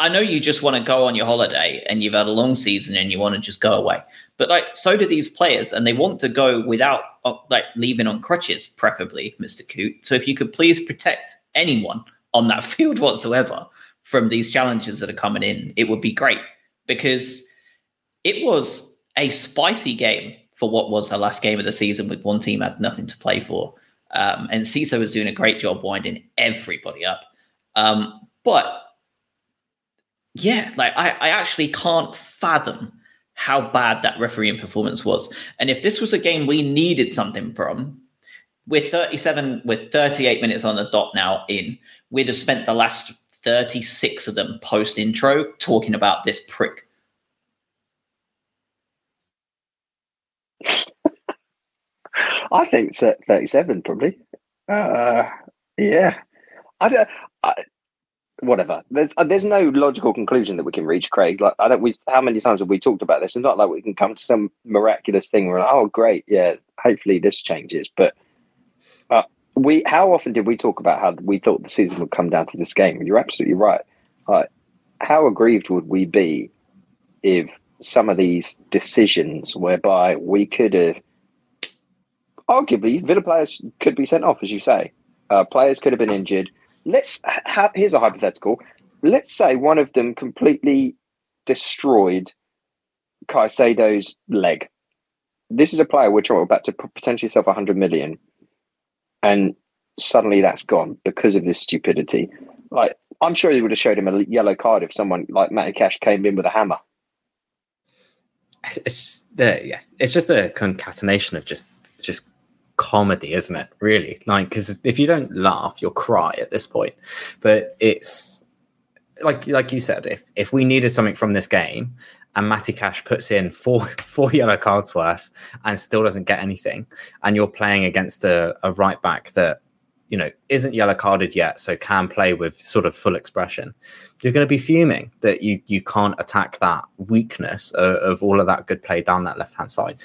Speaker 1: I know you just want to go on your holiday and you've had a long season and you want to just go away. But like so do these players and they want to go without uh, like leaving on crutches, preferably, Mr. Coote. So if you could please protect anyone on that [LAUGHS] field whatsoever from these challenges that are coming in, it would be great because it was a spicy game for what was the last game of the season with one team had nothing to play for. Um, and CISO was doing a great job winding everybody up. Um, but yeah, like I, I actually can't fathom how bad that refereeing performance was. And if this was a game we needed something from, we're 37, with 38 minutes on the dot now in, we'd have spent the last 36 of them post intro talking about this prick. [LAUGHS]
Speaker 3: I think it's at 37, probably. Uh, yeah. I don't, I, whatever. There's uh, there's no logical conclusion that we can reach, Craig. Like I don't. We how many times have we talked about this? It's not like we can come to some miraculous thing where oh great, yeah, hopefully this changes. But uh, we how often did we talk about how we thought the season would come down to this game? You're absolutely right. Like how aggrieved would we be if some of these decisions whereby we could have arguably Villa players could be sent off, as you say. Uh, players could have been injured let's have here's a hypothetical. Let's say one of them completely destroyed Caicedo's leg. This is a player we're talking about to potentially sell for 100 million, and suddenly that's gone because of this stupidity. Like, I'm sure he would have showed him a yellow card if someone like Matty Cash came in with a hammer.
Speaker 2: It's just the yeah, it's just a concatenation of just just comedy, isn't it? Really, like because if you don't laugh, you'll cry at this point. But it's like like you said, if if we needed something from this game, and Matty Cash puts in four [LAUGHS] four yellow cards worth and still doesn't get anything, and you're playing against a, a right back that you know isn't yellow carded yet, so can play with sort of full expression, you're going to be fuming that you you can't attack that weakness of, of all of that good play down that left hand side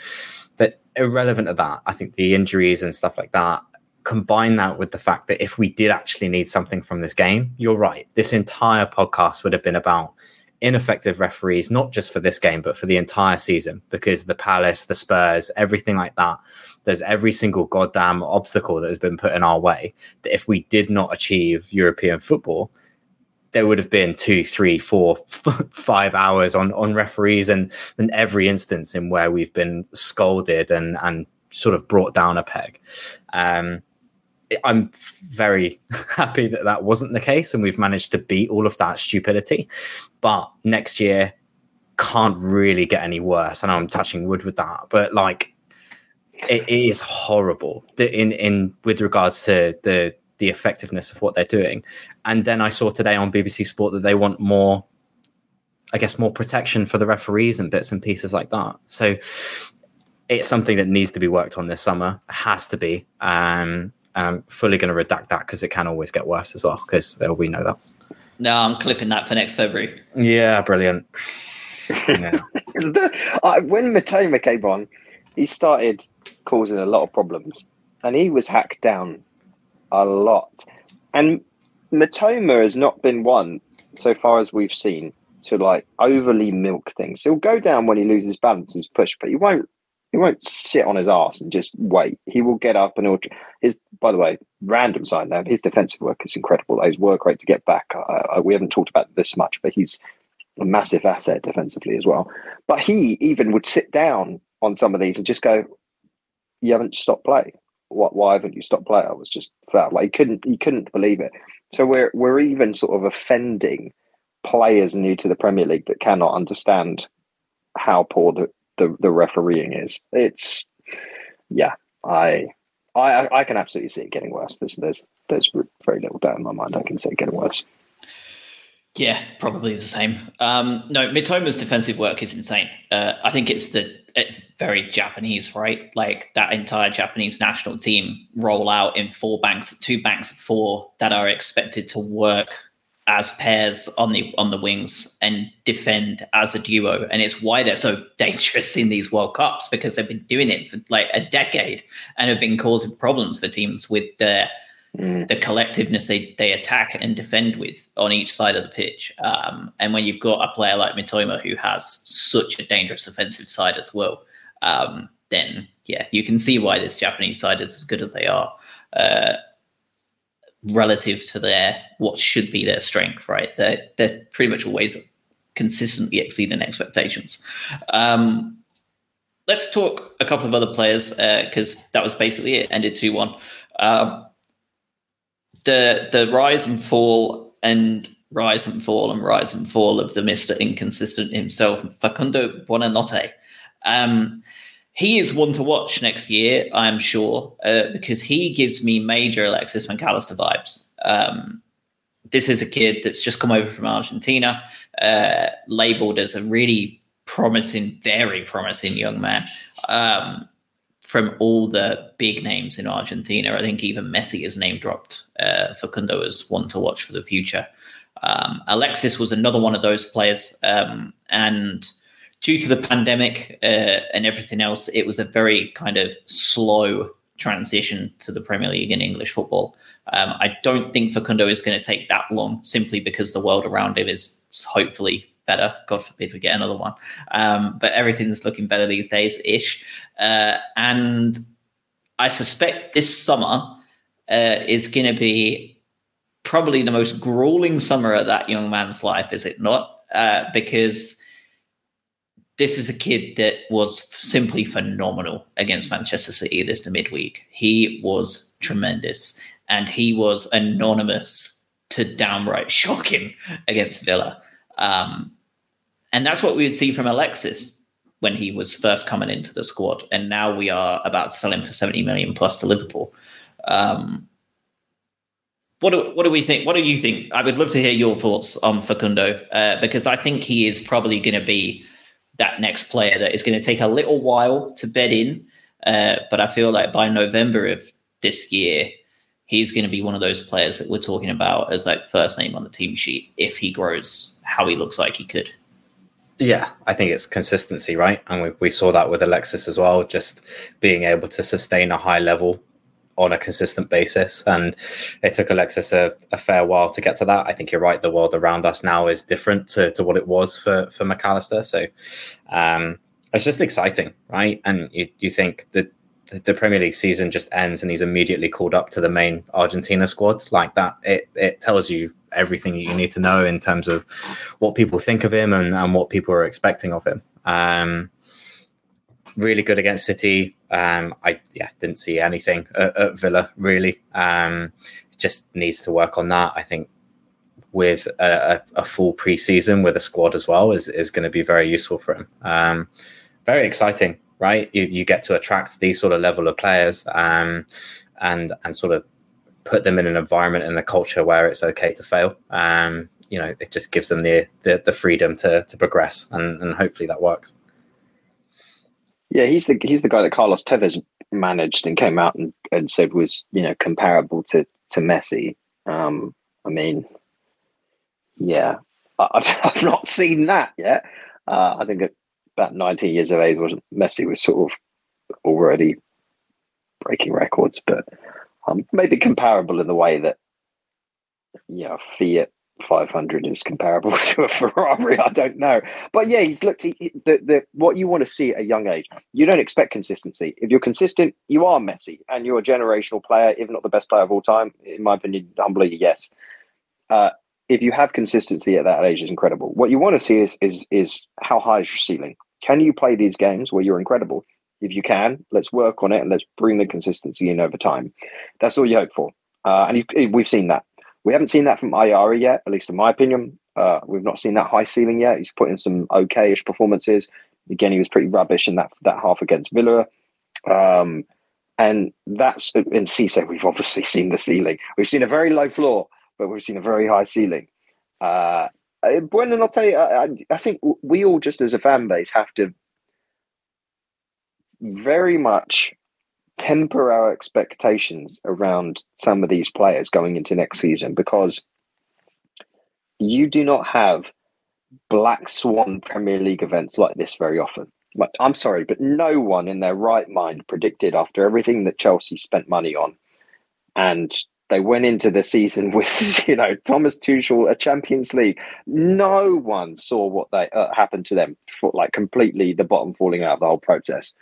Speaker 2: irrelevant of that, I think the injuries and stuff like that, combine that with the fact that if we did actually need something from this game, you're right. This entire podcast would have been about ineffective referees, not just for this game, but for the entire season, because the Palace, the Spurs, everything like that, there's every single goddamn obstacle that has been put in our way. That if we did not achieve European football, there would have been two, three, four, [LAUGHS] five hours on on referees, and and every instance in where we've been scolded and and sort of brought down a peg. Um, I'm very [LAUGHS] happy that that wasn't the case, and we've managed to beat all of that stupidity. But next year can't really get any worse. Know I'm touching wood with that, but like it is horrible in in with regards to the the effectiveness of what they're doing. And then I saw today on BBC Sport that they want more, I guess, more protection for the referees and bits and pieces like that. So it's something that needs to be worked on this summer. It has to be. Um, and I'm fully going to redact that because it can always get worse as well. Because we know that.
Speaker 1: No, I'm clipping that for next February.
Speaker 2: Yeah, brilliant.
Speaker 3: Yeah. [LAUGHS] [LAUGHS] the, uh, when Mitoma came on, he started causing a lot of problems, and he was hacked down a lot. And Mitoma has not been one, so far as we've seen, to like overly milk things. He'll go down when he loses balance and push, but he won't. He won't sit on his ass and just wait. He will get up and he'll. His, by the way, random side now. His defensive work is incredible. His work rate to get back. Uh, we haven't talked about this much, but he's a massive asset defensively as well. But he even would sit down on some of these and just go, "You haven't stopped play why haven't you stopped playing? I was just felt like he couldn't he couldn't believe it. So we're we're even sort of offending players new to the Premier League that cannot understand how poor the, the, the refereeing is. It's yeah, I I I can absolutely see it getting worse. There's there's there's very little doubt in my mind. I can see it getting worse.
Speaker 1: Yeah, probably the same. Um, no, Mitoma's defensive work is insane. Uh, I think it's the it's very Japanese, right? Like that entire Japanese national team roll out in four banks, two banks of four that are expected to work as pairs on the on the wings and defend as a duo. And it's why they're so [LAUGHS] dangerous in these World Cups because they've been doing it for like a decade and have been causing problems for teams with their mm. the collectiveness they, they attack and defend with on each side of the pitch. Um, and when you've got a player like Mitoma who has such a dangerous offensive side as well, um, then yeah, you can see why this Japanese side is as good as they are. Uh, relative to their what should be their strength, right? They're they're pretty much always consistently exceeding expectations. Um, let's talk a couple of other players because uh, that was basically it. Ended two one. Um, the the rise and fall and rise and fall and rise and fall of the Mr. Inconsistent himself, Facundo Buonanotte. Um, he is one to watch next year, I'm sure, uh, because he gives me major Alexis Mac Allister vibes. Um, this is a kid that's just come over from Argentina, uh, labeled as a really promising, very promising young man. Um, from all the big names in Argentina. I think even Messi is name dropped uh, Facundo as one to watch for the future. Um, Alexis was another one of those players, um, and due to the pandemic uh, and everything else, it was a very kind of slow transition to the Premier League in English football. Um, I don't think Facundo is going to take that long, simply because the world around him is hopefully better. God forbid we get another one. Um, but everything's looking better these days ish. Uh, and I suspect this summer uh, is going to be probably the most grueling summer of that young man's life, is it not? Uh, because this is a kid that was simply phenomenal against Manchester City this midweek. He was tremendous and he was anonymous to downright shocking against Villa. Um, and that's what we would see from Alexis when he was first coming into the squad. And now we are about to sell him for 70 million plus to Liverpool. Um, what do, what do we think? What do you think? I would love to hear your thoughts on Facundo uh, because I think he is probably going to be that next player that is going to take a little while to bed in. Uh, but I feel like by November of this year, he's going to be one of those players that we're talking about as like first name on the team sheet if he grows how he looks like he could.
Speaker 2: Yeah, I think it's consistency, right? And we, we saw that with Alexis as well, just being able to sustain a high level on a consistent basis. And it took Alexis a, a, fair while to get to that. I think you're right. The world around us now is different to, to what it was for, for Mac Allister. So um, it's just exciting, right? And you, you think that the Premier League season just ends and he's immediately called up to the main Argentina squad like that. It, it tells you everything that you need to know in terms of what people think of him and, and what people are expecting of him. Um, really good against City. Um, I yeah didn't see anything at, at Villa really. Um, just needs to work on that. I think with a, a, full preseason with a squad as well is is going to be very useful for him. Um, very exciting, right? You you get to attract these sort of level of players um, and and sort of put them in an environment and a culture where it's okay to fail. Um, you know, it just gives them the the, the freedom to to progress, and, and hopefully that works.
Speaker 3: Yeah, he's the he's the guy that Carlos Tevez managed and came out and, and said was you know comparable to to Messi. Um, I mean, yeah, I, [LAUGHS] have not seen that yet. Uh, I think about 19 years of age, Messi was sort of already breaking records, but um, maybe comparable in the way that know Fiat 500 is comparable [LAUGHS] to a Ferrari. I don't know, but yeah, he's looked. He, the, the what you want to see at a young age. You don't expect consistency. If you're consistent, you are Messi, and you're a generational player, if not the best player of all time, in my opinion. Humbly, yes. Uh, if you have consistency at that age, is incredible. What you want to see is is is how high is your ceiling? Can you play these games where you're incredible? If you can, let's work on it and let's bring the consistency in over time. That's all you hope for, uh, and we've seen that we haven't seen that from Ayari yet, at least in my opinion. Uh, we've not seen that high ceiling yet. He's put in some okay-ish performances. Again, he was pretty rubbish in that that half against Villa. Um, and that's Enciso, we've obviously seen the ceiling. We've seen a very low floor, but we've seen a very high ceiling. Uh, Bueno, I'll tell you, I, I think we all just as a fan base have to very much temper our expectations around some of these players going into next season because you do not have black swan Premier League events like this very often. I'm sorry, but no one in their right mind predicted after everything that Chelsea spent money on, and they went into the season [LAUGHS] with you know Thomas Tuchel, a Champions League. No one saw what they uh, happened to them for like completely the bottom falling out of the whole process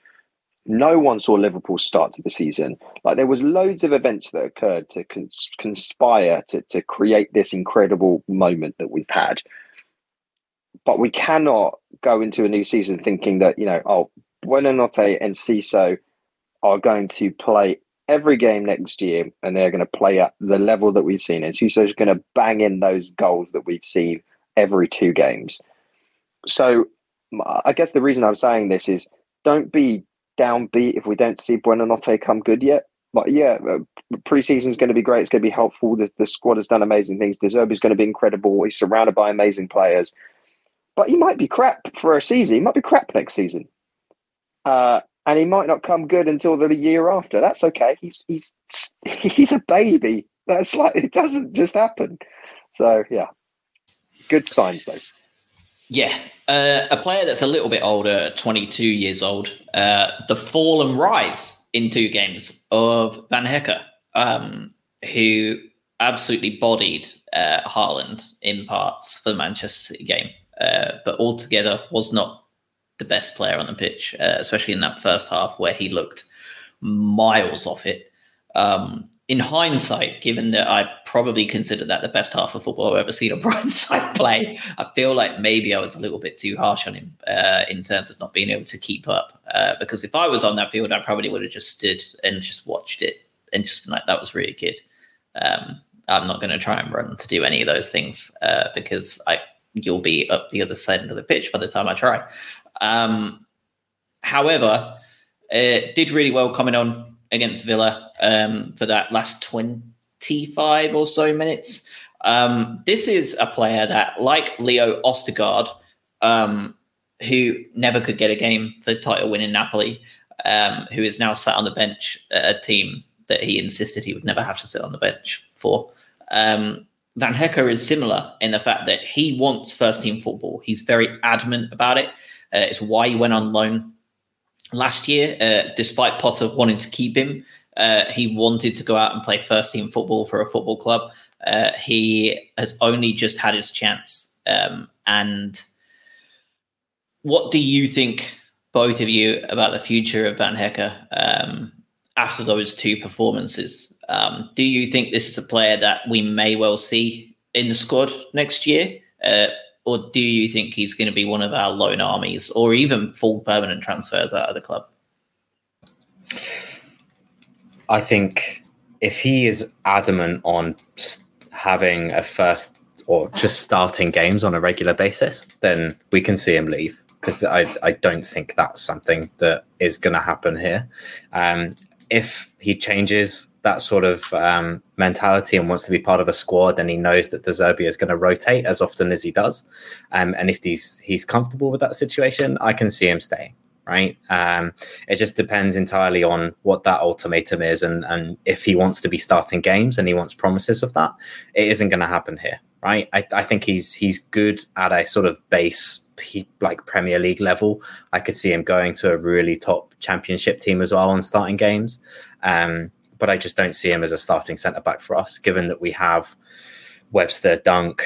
Speaker 3: no one saw Liverpool start to the season. Like there was loads of events that occurred to cons- conspire to to create this incredible moment that we've had. But we cannot go into a new season thinking that you know, oh, Buonanotte and Ciso are going to play every game next year, and they're going to play at the level that we've seen, and Ciso is going to bang in those goals that we've seen every two games. So, I guess the reason I'm saying this is don't be downbeat if we don't see Buonanotte come good yet. But yeah, uh, preseason is going to be great. It's going to be helpful. The, the squad has done amazing things. De Zerbi is going to be incredible. He's surrounded by amazing players. But he might be crap for a season. He might be crap next season. Uh, and he might not come good until the year after. That's okay. He's he's [LAUGHS] he's a baby. That's like it doesn't just happen. So yeah, good signs though.
Speaker 1: Yeah, uh, a player that's a little bit older, 22 years old, uh, the fall and rise in two games of Van Hecke, um, who absolutely bodied uh, Haaland in parts for the Manchester City game, uh, but altogether was not the best player on the pitch, uh, especially in that first half where he looked miles off it. Um, in hindsight, given that I probably consider that the best half of football I've ever seen a [LAUGHS] Brighton side play, I feel like maybe I was a little bit too harsh on him uh, in terms of not being able to keep up. Uh, because if I was on that field, I probably would have just stood and just watched it and just been like, that was really good. Um, I'm not going to try and run to do any of those things uh, because I you'll be up the other side of the pitch by the time I try. Um, however, it did really well coming on against Villa um, for that last 25 or so minutes. Um, this is a player that, like Leo Østigård, um, who never could get a game for title winning Napoli, um, who is now sat on the bench at a team that he insisted he would never have to sit on the bench for. Um, Van Hecke is similar in the fact that he wants first team football. He's very adamant about it. Uh, it's why he went on loan last year, uh, despite Potter wanting to keep him, Uh, he wanted to go out and play first team football for a football club. Uh, he has only just had his chance. Um, and what do you think, both of you, about the future of Van Hecke um, after those two performances? Um, do you think this is a player that we may well see in the squad next year? Or do you think he's going to be one of our loan armies or even full permanent transfers out of the club?
Speaker 2: I think if he is adamant on having a first or just starting games on a regular basis, then we can see him leave because I, I don't think that's something that is going to happen here. Um, if he changes that sort of um, mentality and wants to be part of a squad, and he knows that De Zerbi is going to rotate as often as he does, um, and if he's, he's comfortable with that situation, I can see him staying. Right. Um, it just depends entirely on what that ultimatum is, and and if he wants to be starting games and he wants promises of that, it isn't going to happen here. Right. I, I think he's he's good at a sort of base like Premier League level. I could see him going to a really top championship team as well and starting games. Um, but I just don't see him as a starting centre back for us, given that we have Webster, Dunk,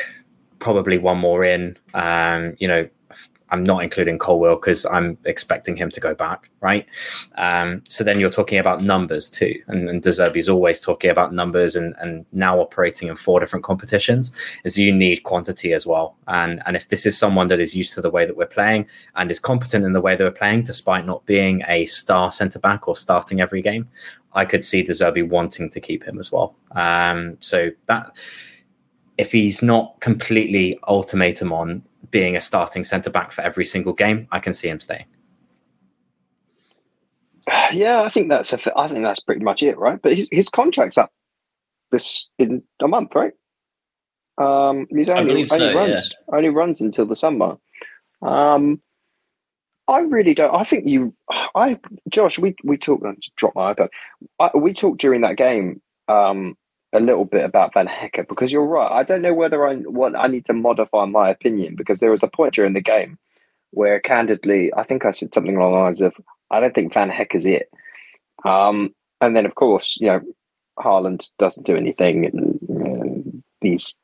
Speaker 2: probably one more in. Um, you know, I'm not including Colwill because I'm expecting him to go back, right? Um, so then you're talking about numbers too, and, and Zerbi's always talking about numbers, and, and now operating in four different competitions is you need quantity as well. And and if this is someone that is used to the way that we're playing and is competent in the way that we're playing, despite not being a star centre back or starting every game, I could see De Zerbi wanting to keep him as well. Um, so that if he's not completely ultimatum on being a starting centre back for every single game, I can see him staying.
Speaker 3: Yeah, I think that's a, I think that's pretty much it, right? But his his contract's up this in a month, right? Um, he's only, only so, runs yeah. only runs until the summer. Um, I really don't. I think you, I Josh, we we talked. Drop my iPad. I, we talked during that game um, a little bit about Van Hecke because you're right. I don't know whether I what I need to modify my opinion because there was a point during the game where, candidly, I think I said something along the lines of, "I don't think Van Hecke is it." Um, and then, of course, you know, Haaland doesn't do anything, and these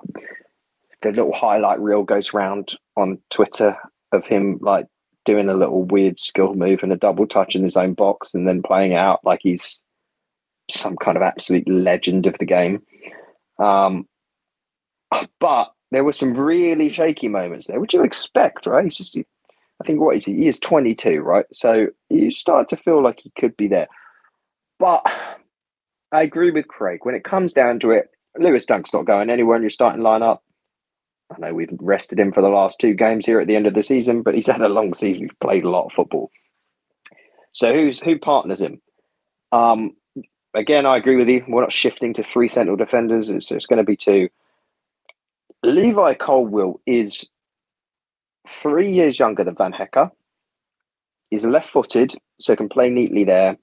Speaker 3: the little highlight reel goes around on Twitter of him like doing a little weird skill move and a double touch in his own box, and then playing out like he's some kind of absolute legend of the game. Um, but there were some really shaky moments there, which you expect, right? He's just, I think, what is he? He is 22, right? So you start to feel like he could be there. But I agree with Craig. When it comes down to it, Lewis Dunk's not going anywhere in your starting lineup. I know we've rested him for the last two games here at the end of the season, but he's had a long season. He's played a lot of football. So who's who partners him? Um, again, I agree with you. We're not shifting to three central defenders. It's, it's going to be two. Levi Colwill is three years younger than Van Hecke. He's left footed, so can play neatly there,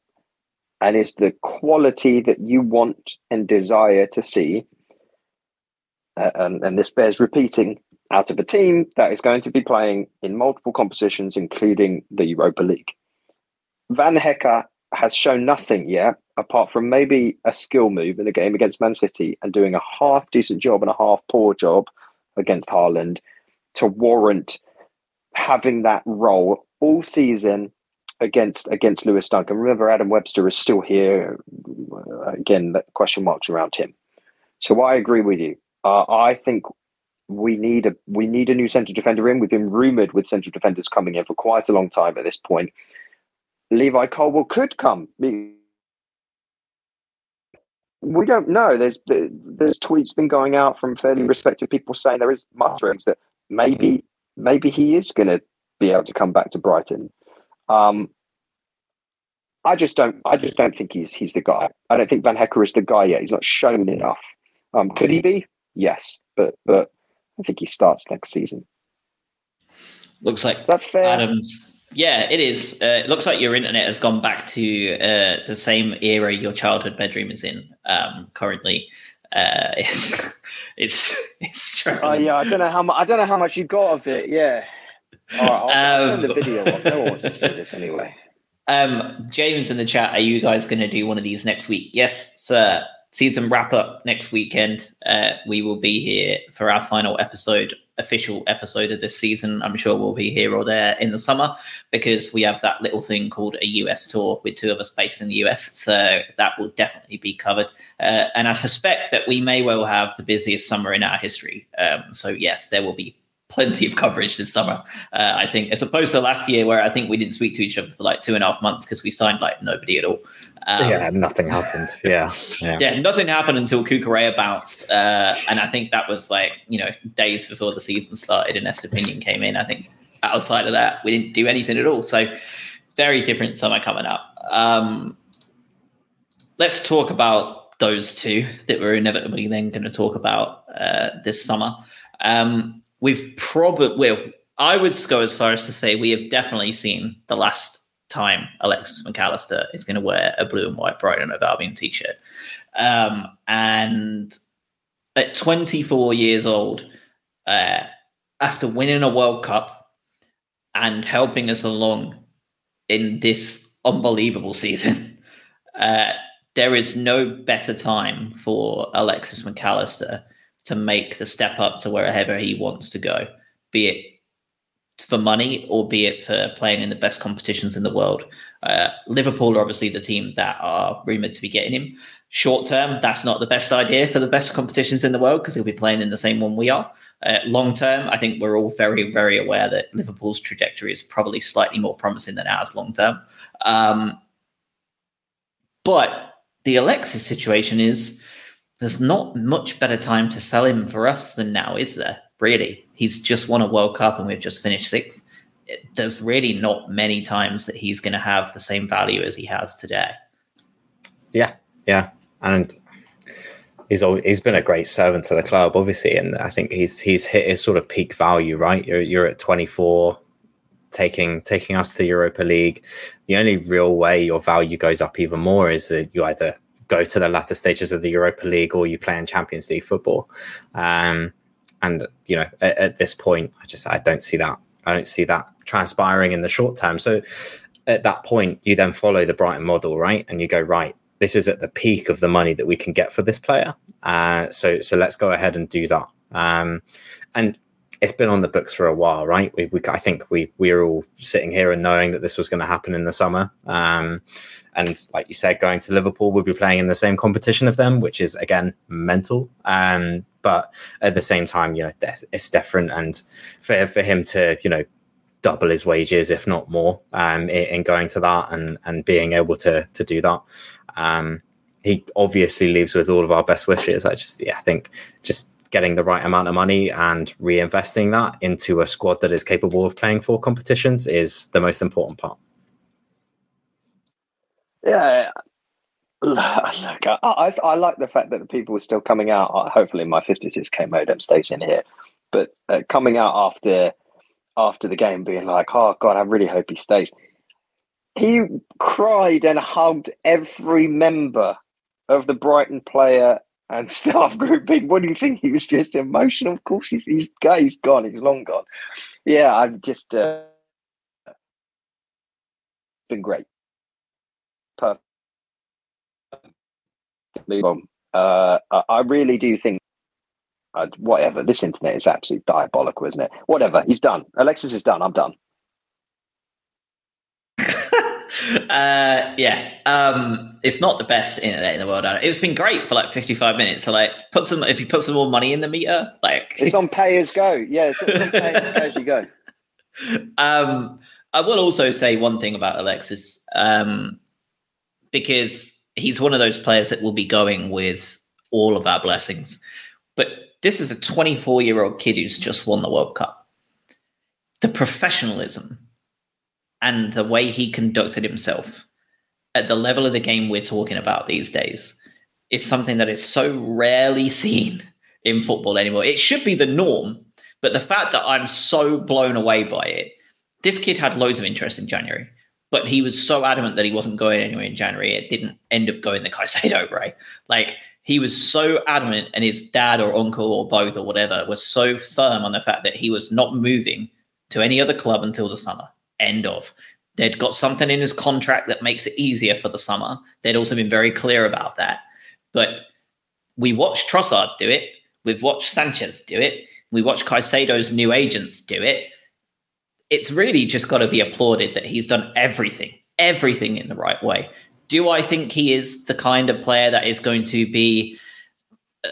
Speaker 3: and is the quality that you want and desire to see. Uh, and, and this bears repeating out of a team that is going to be playing in multiple competitions, including the Europa League. Van Hecke has shown nothing yet, apart from maybe a skill move in the game against Man City and doing a half decent job and a half poor job against Haaland to warrant having that role all season against against Lewis Duncan. Remember, Adam Webster is still here. Again, question marks around him. So I agree with you. Uh, I think we need a we need a new central defender in. We've been rumored with central defenders coming in for quite a long time at this point. Levi Colwill could come. We don't know. There's there's tweets been going out from fairly respected people saying there is mutterings that maybe maybe he is going to be able to come back to Brighton. Um, I just don't. I just don't think he's he's the guy. I don't think Van Hecke is the guy yet. He's not shown enough. Um, could he be? Yes, but but I think he starts next season.
Speaker 1: Looks like is that fair? Adams yeah, it is. Uh, it looks like your internet has gone back to uh, the same era your childhood bedroom is in um, currently. Uh, [LAUGHS] it's it's, it's
Speaker 3: Oh yeah, I don't know how much. I don't know how much you got of it. Yeah. All right, I'll, um, send the video. no one wants to [LAUGHS] see this anyway.
Speaker 1: Um, James in the chat, are you guys going to do one of these next week? Yes, sir. Season wrap up next weekend. Uh, we will be here for our final episode official episode of this season. I'm sure we'll be here or there in the summer because we have that little thing called a US tour with two of us based in the US. So that will definitely be covered. Uh, and I suspect that we may well have the busiest summer in our history. Um, so, yes, there will be plenty of coverage this summer. Uh, I think, as opposed to last year where I think we didn't speak to each other for like two and a half months because we signed like nobody at all.
Speaker 2: Um, yeah, nothing happened. [LAUGHS] Yeah,
Speaker 1: yeah, yeah, nothing happened until Cucurella bounced, uh, and I think that was like you know days before the season started and Estupiñán came in. I think outside of that, we didn't do anything at all. So very different summer coming up. Um, let's talk about those two that we're inevitably then going to talk about uh, this summer. Um, we've probably, well, I would go as far as to say we have definitely seen the last time Alexis Mac Allister is going to wear a blue and white Brighton of Albion t-shirt. Um, and at 24 years old, uh, after winning a World Cup and helping us along in this unbelievable season, [LAUGHS] uh, there is no better time for Alexis Mac Allister to make the step up to wherever he wants to go, be it for money or be it for playing in the best competitions in the world. Uh, Liverpool are obviously the team that are rumored to be getting him. Short term, that's not the best idea for the best competitions in the world because he'll be playing in the same one we are. Uh, long term, I think we're all very, very aware that Liverpool's trajectory is probably slightly more promising than ours long term. Um, but the Alexis situation is there's not much better time to sell him for us than now, is there? Really? He's just won a World Cup and we've just finished sixth. There's really not many times that he's going to have the same value as he has today.
Speaker 2: Yeah, yeah, and he's always, he's been a great servant to the club, obviously, and I think he's he's hit his sort of peak value. Right, you're you're at 24, taking taking us to the Europa League. The only real way your value goes up even more is that you either go to the latter stages of the Europa League or you play in Champions League football. Um, and you know, at, at, this point, I just I don't see that. I don't see that transpiring in the short term. So at that point, you then follow the Brighton model, right? And you go right. This is at the peak of the money that we can get for this player. Uh, so so let's go ahead and do that. Um, and it's been on the books for a while, right? We, we I think we we are all sitting here and knowing that this was going to happen in the summer. Um, and like you said, going to Liverpool, we'll be playing in the same competition of them, which is again mental. Um, but at the same time, you know, it's different. And for for him to, you know, double his wages, if not more, um, in, in going to that and and being able to to do that, um, he obviously leaves with all of our best wishes. I just, yeah, I think just getting the right amount of money and reinvesting that into a squad that is capable of playing for competitions is the most important part.
Speaker 3: Yeah, Look, I, I, I, like the fact that the people are still coming out. Uh, hopefully, my 56k modem stays in here, but uh, coming out after after the game, being like, "Oh God, I really hope he stays." He cried and hugged every member of the Brighton player and [LAUGHS] staff grouping. What do you think? He was just emotional. Of course, he's he's, he's gone. He's long gone. Yeah, I've just uh, been great. Perfect move on. Uh, I really do think, uh, whatever, this internet is absolutely diabolical, isn't it? Whatever, he's done. Alexis is done. I'm done. [LAUGHS]
Speaker 1: uh, yeah, um, it's not the best internet in the world. It's been great for like 55 minutes. So, like, put some if you put some more money in the meter, like
Speaker 3: it's on pay as go. Yeah, it's on pay as you go. [LAUGHS]
Speaker 1: Um, I will also say one thing about Alexis, um, because he's one of those players that will be going with all of our blessings. But this is a 24 year old kid who's just won the World Cup. The professionalism and the way he conducted himself at the level of the game we're talking about these days is something that is so rarely [LAUGHS] seen in football anymore. It should be the norm, but the fact that I'm so blown away by it, this kid had loads of interest in January but he was so adamant that he wasn't going anywhere in January. It didn't end up going the [LAUGHS] Caicedo way. Like he was so adamant, and his dad or uncle or both or whatever was so firm on the fact that he was not moving to any other club until the summer. End of. They'd got something in his contract that makes it easier for the summer. They'd also been very clear about that. But we watched Trossard do it. We've watched Sanchez do it. We watched Caicedo's new agents do it. It's really just got to be applauded that he's done everything, everything in the right way. Do I think he is the kind of player that is going to be a,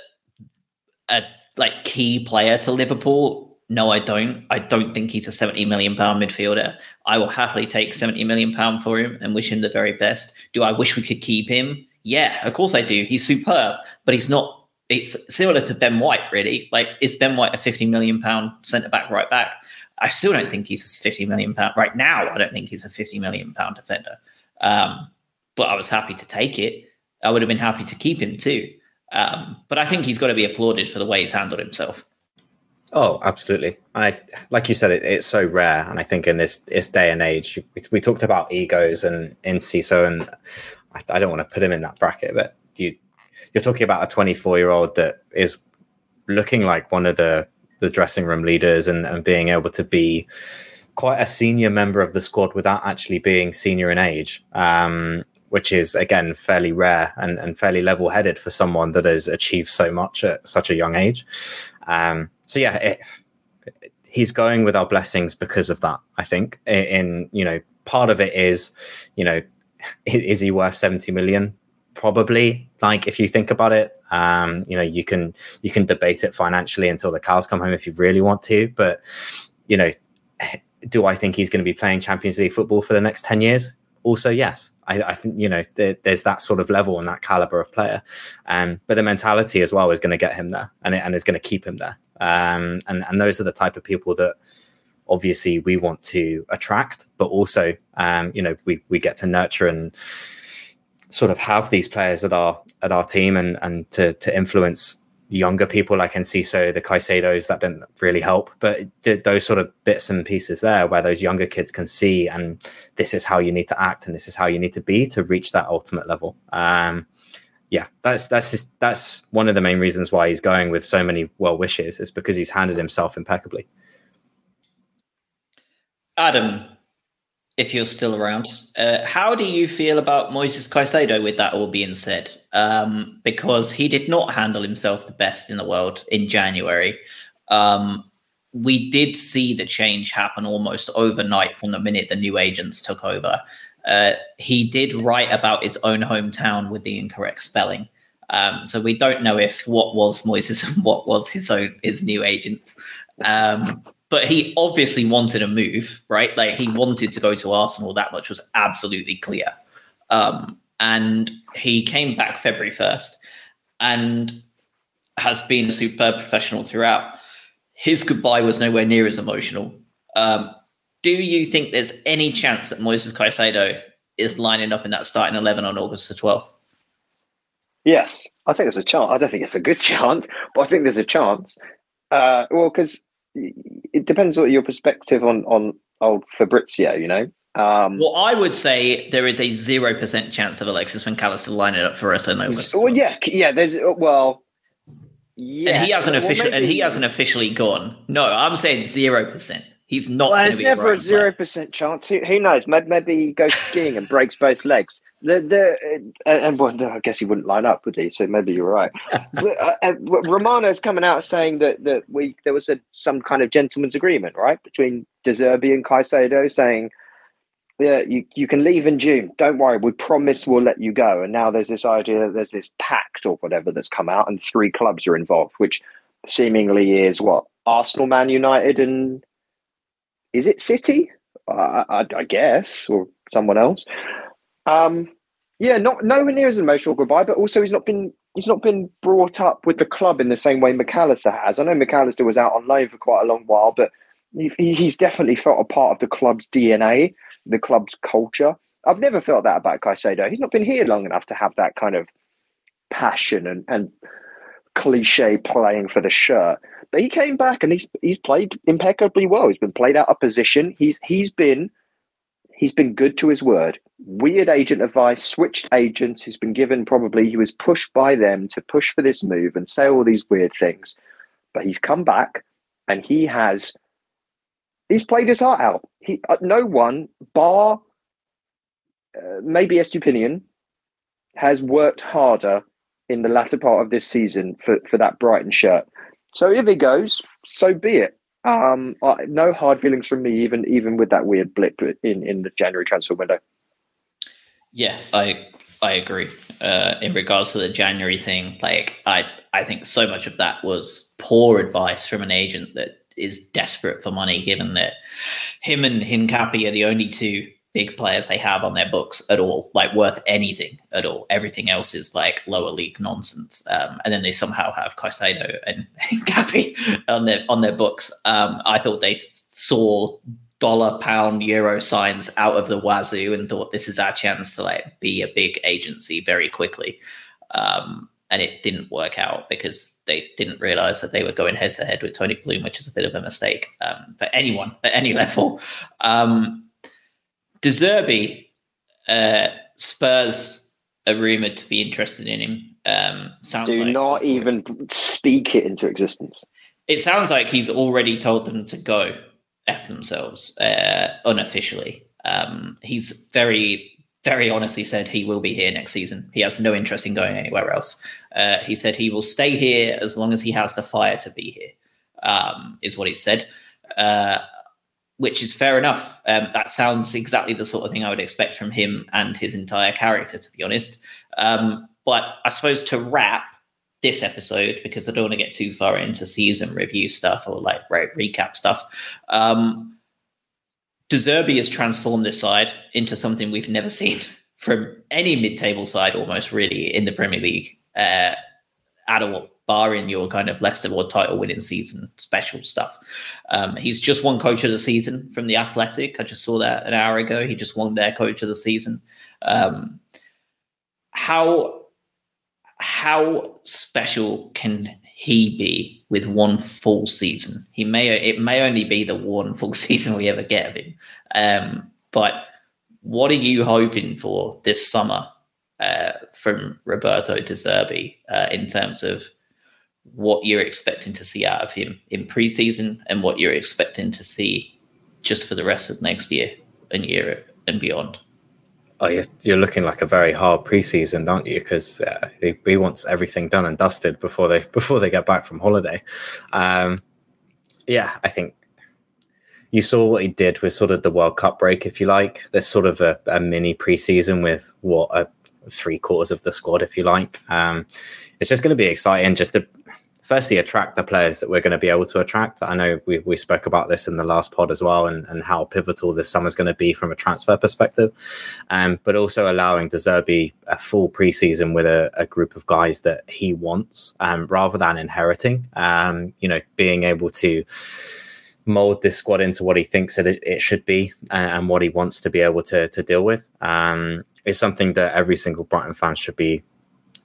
Speaker 1: a like key player to Liverpool? No, I don't. I don't think he's a 70 million pound midfielder. I will happily take 70 million pound for him and wish him the very best. Do I wish we could keep him? Yeah, of course I do. He's superb, but he's not. It's similar to Ben White, really. Like, is Ben White a 50 million pound centre back, right back? I still don't think he's a 50 million pound right now. I don't think he's a 50 million pound defender. Um, but I was happy to take it. I would have been happy to keep him too. Um, but I think he's got to be applauded for the way he's handled himself.
Speaker 2: Oh, absolutely. I like you said, it, it's so rare, and I think in this this day and age, we, we talked about egos and Enciso, and I, I, don't want to put him in that bracket, but you you're talking about a 24 year old that is looking like one of the the dressing room leaders and, and being able to be quite a senior member of the squad without actually being senior in age. Um, which is again fairly rare and, and fairly level headed for someone that has achieved so much at such a young age. Um, so yeah, it, he's going with our blessings because of that. I think in, in you know part of it is you know [LAUGHS] is he worth 70 million probably like if you think about it um you know you can you can debate it financially until the cows come home if you really want to but you know [SIGHS] do i think he's going to be playing champions league football for the next 10 years? Also yes. I, I think you know there, there's that sort of level and that caliber of player. Um, but the mentality as well is going to get him there and, it, and is going to keep him there. Um, and and those are the type of people that obviously we want to attract but also um, you know we, we get to nurture and sort of have these players at our at our team and and to to influence younger people like Enciso, the Caicedos, that didn't really help. But those sort of bits and pieces there where those younger kids can see and this is how you need to act and this is how you need to be to reach that ultimate level. Um, yeah, that's that's just, that's one of the main reasons why he's going with so many well wishes is because he's handed himself impeccably.
Speaker 1: Adam, if you're still around. Uh, how do you feel about Moises Caicedo with that all being said? Um, because he did not handle himself the best in the world in January. Um, we did see the change happen almost overnight from the minute the new agents took over. Uh, he did write about his own hometown with the incorrect spelling. Um, so we don't know if what was Moises [LAUGHS] and what was his own his new agents. Um, but he obviously wanted a move, right? Like he wanted to go to Arsenal. That much was absolutely clear. Um, and he came back February 1st and has been a superb professional throughout. His goodbye was nowhere near as emotional. Um, do you think there's any chance that Moises Caicedo is lining up in that starting 11 on August the 12th?
Speaker 3: Yes, I think there's a chance. I don't think it's a good [LAUGHS] chance, but I think there's a chance. Uh, well, because it depends what your perspective on on old Fabrizio. You know.
Speaker 1: Um, well, I would say there is a zero percent chance of Alexis Mac Allister lining up for us.
Speaker 3: Well, yeah, yeah. There's well,
Speaker 1: yeah, and he hasn't well, officially, and he hasn't officially gone. No, I'm saying zero percent. He's not.
Speaker 3: Well, there's never a zero percent chance. Who, who, knows? Maybe he goes skiing and breaks both legs. The the uh, and well, I guess he wouldn't line up, would he? So maybe you're right. [LAUGHS] but, uh, uh, Romano's coming out saying that that we there was a some kind of gentleman's agreement, right, between De Zerbi and Caicedo, saying. Yeah, you, you can leave in June. Don't worry. We promise we'll let you go. And now there's this idea that there's this pact or whatever that's come out, and three clubs are involved, which seemingly is what Arsenal, Man United, and is it City? I, I, I guess, or someone else. Um, yeah, not nowhere near as emotional goodbye, but also he's not been he's not been brought up with the club in the same way Mac Allister has. I know Mac Allister was out on loan for quite a long while, but he, he's definitely felt a part of the club's DNA, the club's culture. I've never felt that about Caicedo. He's not been here long enough to have that kind of passion and, and cliche playing for the shirt. But he came back and he's he's played impeccably well. He's been played out of position. He's he's been he's been good to his word. Weird agent advice, switched agents. He's been given probably he was pushed by them to push for this move and say all these weird things. But he's come back and he has he's played his heart out. He uh, no one bar uh, maybe Estupiñán has worked harder in the latter part of this season for, for that Brighton shirt. So if it goes, so be it. Um, I, no hard feelings from me, even even with that weird blip in in the January transfer window.
Speaker 1: Yeah, I I agree. Uh, in regards to the January thing, like I I think so much of that was poor advice from an agent that is desperate for money, given that him and Hincapié are the only two big players they have on their books at all, like worth anything at all. Everything else is like lower league nonsense. Um, and then they somehow have Caicedo and [LAUGHS] Gappy on their on their books. Um, I thought they saw dollar, pound, euro signs out of the wazoo and thought this is our chance to like be a big agency very quickly. Um, and it didn't work out because they didn't realize that they were going head to head with Tony Bloom, which is a bit of a mistake um, for anyone at any [LAUGHS] level. Um, De uh, Spurs are rumored to be interested in him. Um,
Speaker 3: sounds Do like not even speak it into existence.
Speaker 1: It sounds like he's already told them to go f themselves uh, unofficially. Um, he's very, very honestly said he will be here next season. He has no interest in going anywhere else. Uh, he said he will stay here as long as he has the fire to be here. Um, is what he said. Uh, which is fair enough. Um, that sounds exactly the sort of thing I would expect from him and his entire character, to be honest. Um, but I suppose to wrap this episode, because I don't want to get too far into season review stuff or like right, recap stuff. Um, De has transformed this side into something we've never seen from any mid-table side, almost really in the Premier League uh, at all barring your kind of Leicester or title winning season special stuff. Um, he's just won coach of the season from the Athletic. I just saw that an hour ago. He just won their coach of the season. Um, how how special can he be with one full season? He may it may only be the one full [LAUGHS] season we ever get of him. Um, but what are you hoping for this summer uh, from Roberto De Zerbi uh, in terms of what you're expecting to see out of him in preseason and what you're expecting to see just for the rest of next year and Europe and beyond.
Speaker 2: Oh, you're, looking like a very hard preseason, aren't you? Because uh, he, he, wants everything done and dusted before they [LAUGHS] before they get back from holiday. Um, yeah, I think you saw what he did with sort of the World Cup break, if you like. There's sort of a, a mini preseason with what a three quarters of the squad, if you like. Um, it's just going to be exciting just to firstly attract the players that we're going to be able to attract. I know we, we spoke about this in the last pod as well and, and how pivotal this summer is going to be from a transfer perspective, um, but also allowing De Zerbi a full preseason with a, a, group of guys that he wants um, rather than inheriting, um, you know, being able to mold this squad into what he thinks that it, it should be and, and, what he wants to be able to, to deal with. Um, is something that every single Brighton fan should be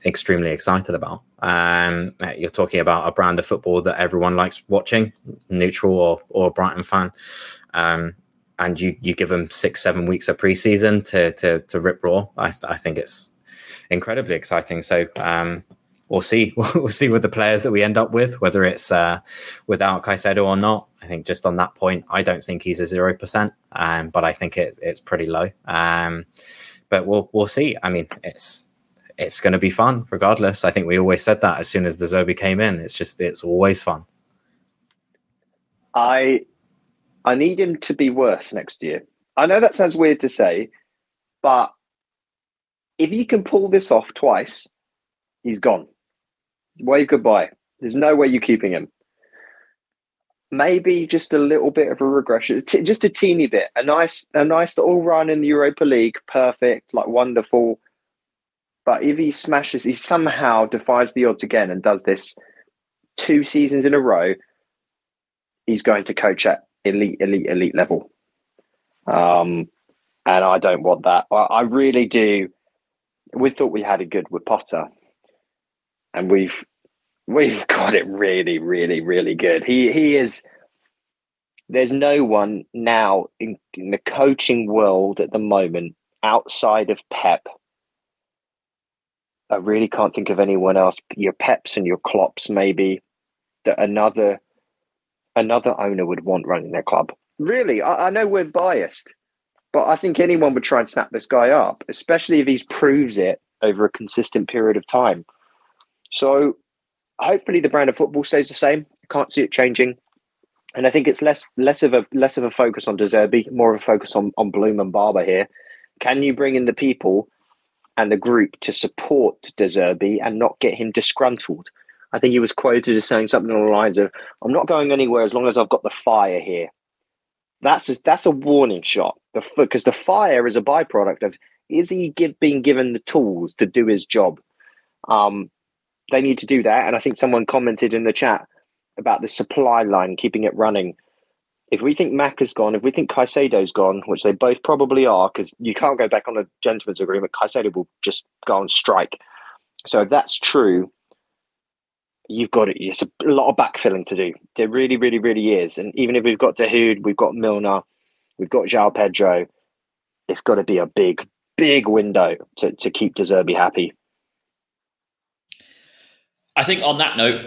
Speaker 2: extremely excited about. Um, you're talking about a brand of football that everyone likes watching, neutral or or Brighton fan, um, and you you give them six seven weeks of preseason to to to rip raw. I, I think it's incredibly exciting. So. Um, we'll see. [LAUGHS] We'll see with the players that we end up with, whether it's uh, without Caicedo or not. I think just on that point, I don't think he's a zero percent, um, but I think it's it's pretty low. Um, but we'll we'll see. I mean, it's it's going to be fun regardless. I think we always said that as soon as De Zerbi came in. It's just it's always fun.
Speaker 3: I I need him to be worse next year. I know that sounds weird to say, but if you can pull this off twice, he's gone. Wave goodbye. There's no way you're keeping him. Maybe just a little bit of a regression, just a teeny bit. A nice, a nice little run in the Europa League, perfect, like wonderful but if he smashes, he somehow defies the odds again and does this two seasons in a row, he's going to coach at elite, elite, elite level. Um, and I don't want that. I, I really do. We thought we had a good with Potter, and we've we've [LAUGHS] got it really, really, really good. He he is. There's no one now in, in the coaching world at the moment outside of Pep I really can't think of anyone else. Your Peps and your Klopps, maybe that another another owner would want running their club. Really, I, I know we're biased, But I think anyone would try and snap this guy up, especially if he proves it over a consistent period of time. So hopefully the brand of football stays the same. I can't see it changing. And I think it's less less of a less of a focus on De Zerbi, more of a focus on, on Bloom and Barber here. Can you bring in the people and the group to support De Zerbi and not get him disgruntled? I think he was quoted as saying something along the lines of, "I'm not going anywhere as long as I've got the fire here." That's a, that's a warning shot because the, the fire is a byproduct of is he give, being given the tools to do his job? Um, they need to do that, and I think someone commented in the chat about the supply line keeping it running. If we think Mac is gone, if we think Caicedo's gone, which they both probably are, because you can't go back on a gentleman's agreement, Caicedo will just go on strike. So if that's true, you've got it. It's a lot of backfilling to do. There really, really, really is. And even if we've got Dahoud, we've got Milner, we've got João Pedro, it's got to be a big, big window to, to keep De Zerbi happy.
Speaker 1: I think on that note,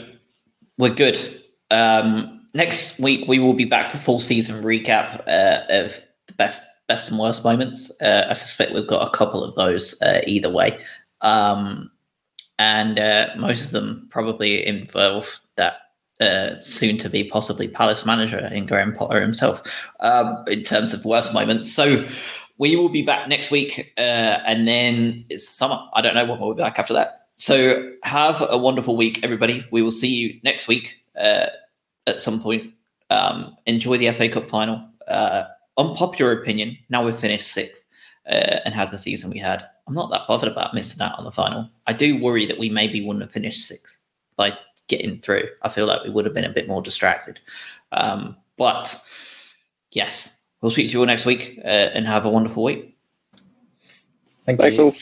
Speaker 1: we're good. Um, next week we will be back for full season recap uh, of the best best and worst moments. Uh, I suspect we've got a couple of those uh, either way. Um, and uh, most of them probably involve that uh, soon to be possibly Palace manager in Graham Potter himself um, in terms of worst moments. So we will be back next week, uh, and then it's summer. I don't know when we'll be back after that. So have a wonderful week, everybody. We will see you next week at some point. Um, enjoy the FA Cup final. Uh, unpopular opinion. Now we've finished sixth uh, and had the season we had. I'm not that bothered about missing out on the final. I do worry that we maybe wouldn't have finished sixth by getting through. I feel like we would have been a bit more distracted. Um, but yes, we'll speak to you all next week uh, and have a wonderful week.
Speaker 2: Thank
Speaker 3: Thanks
Speaker 2: you.
Speaker 3: all.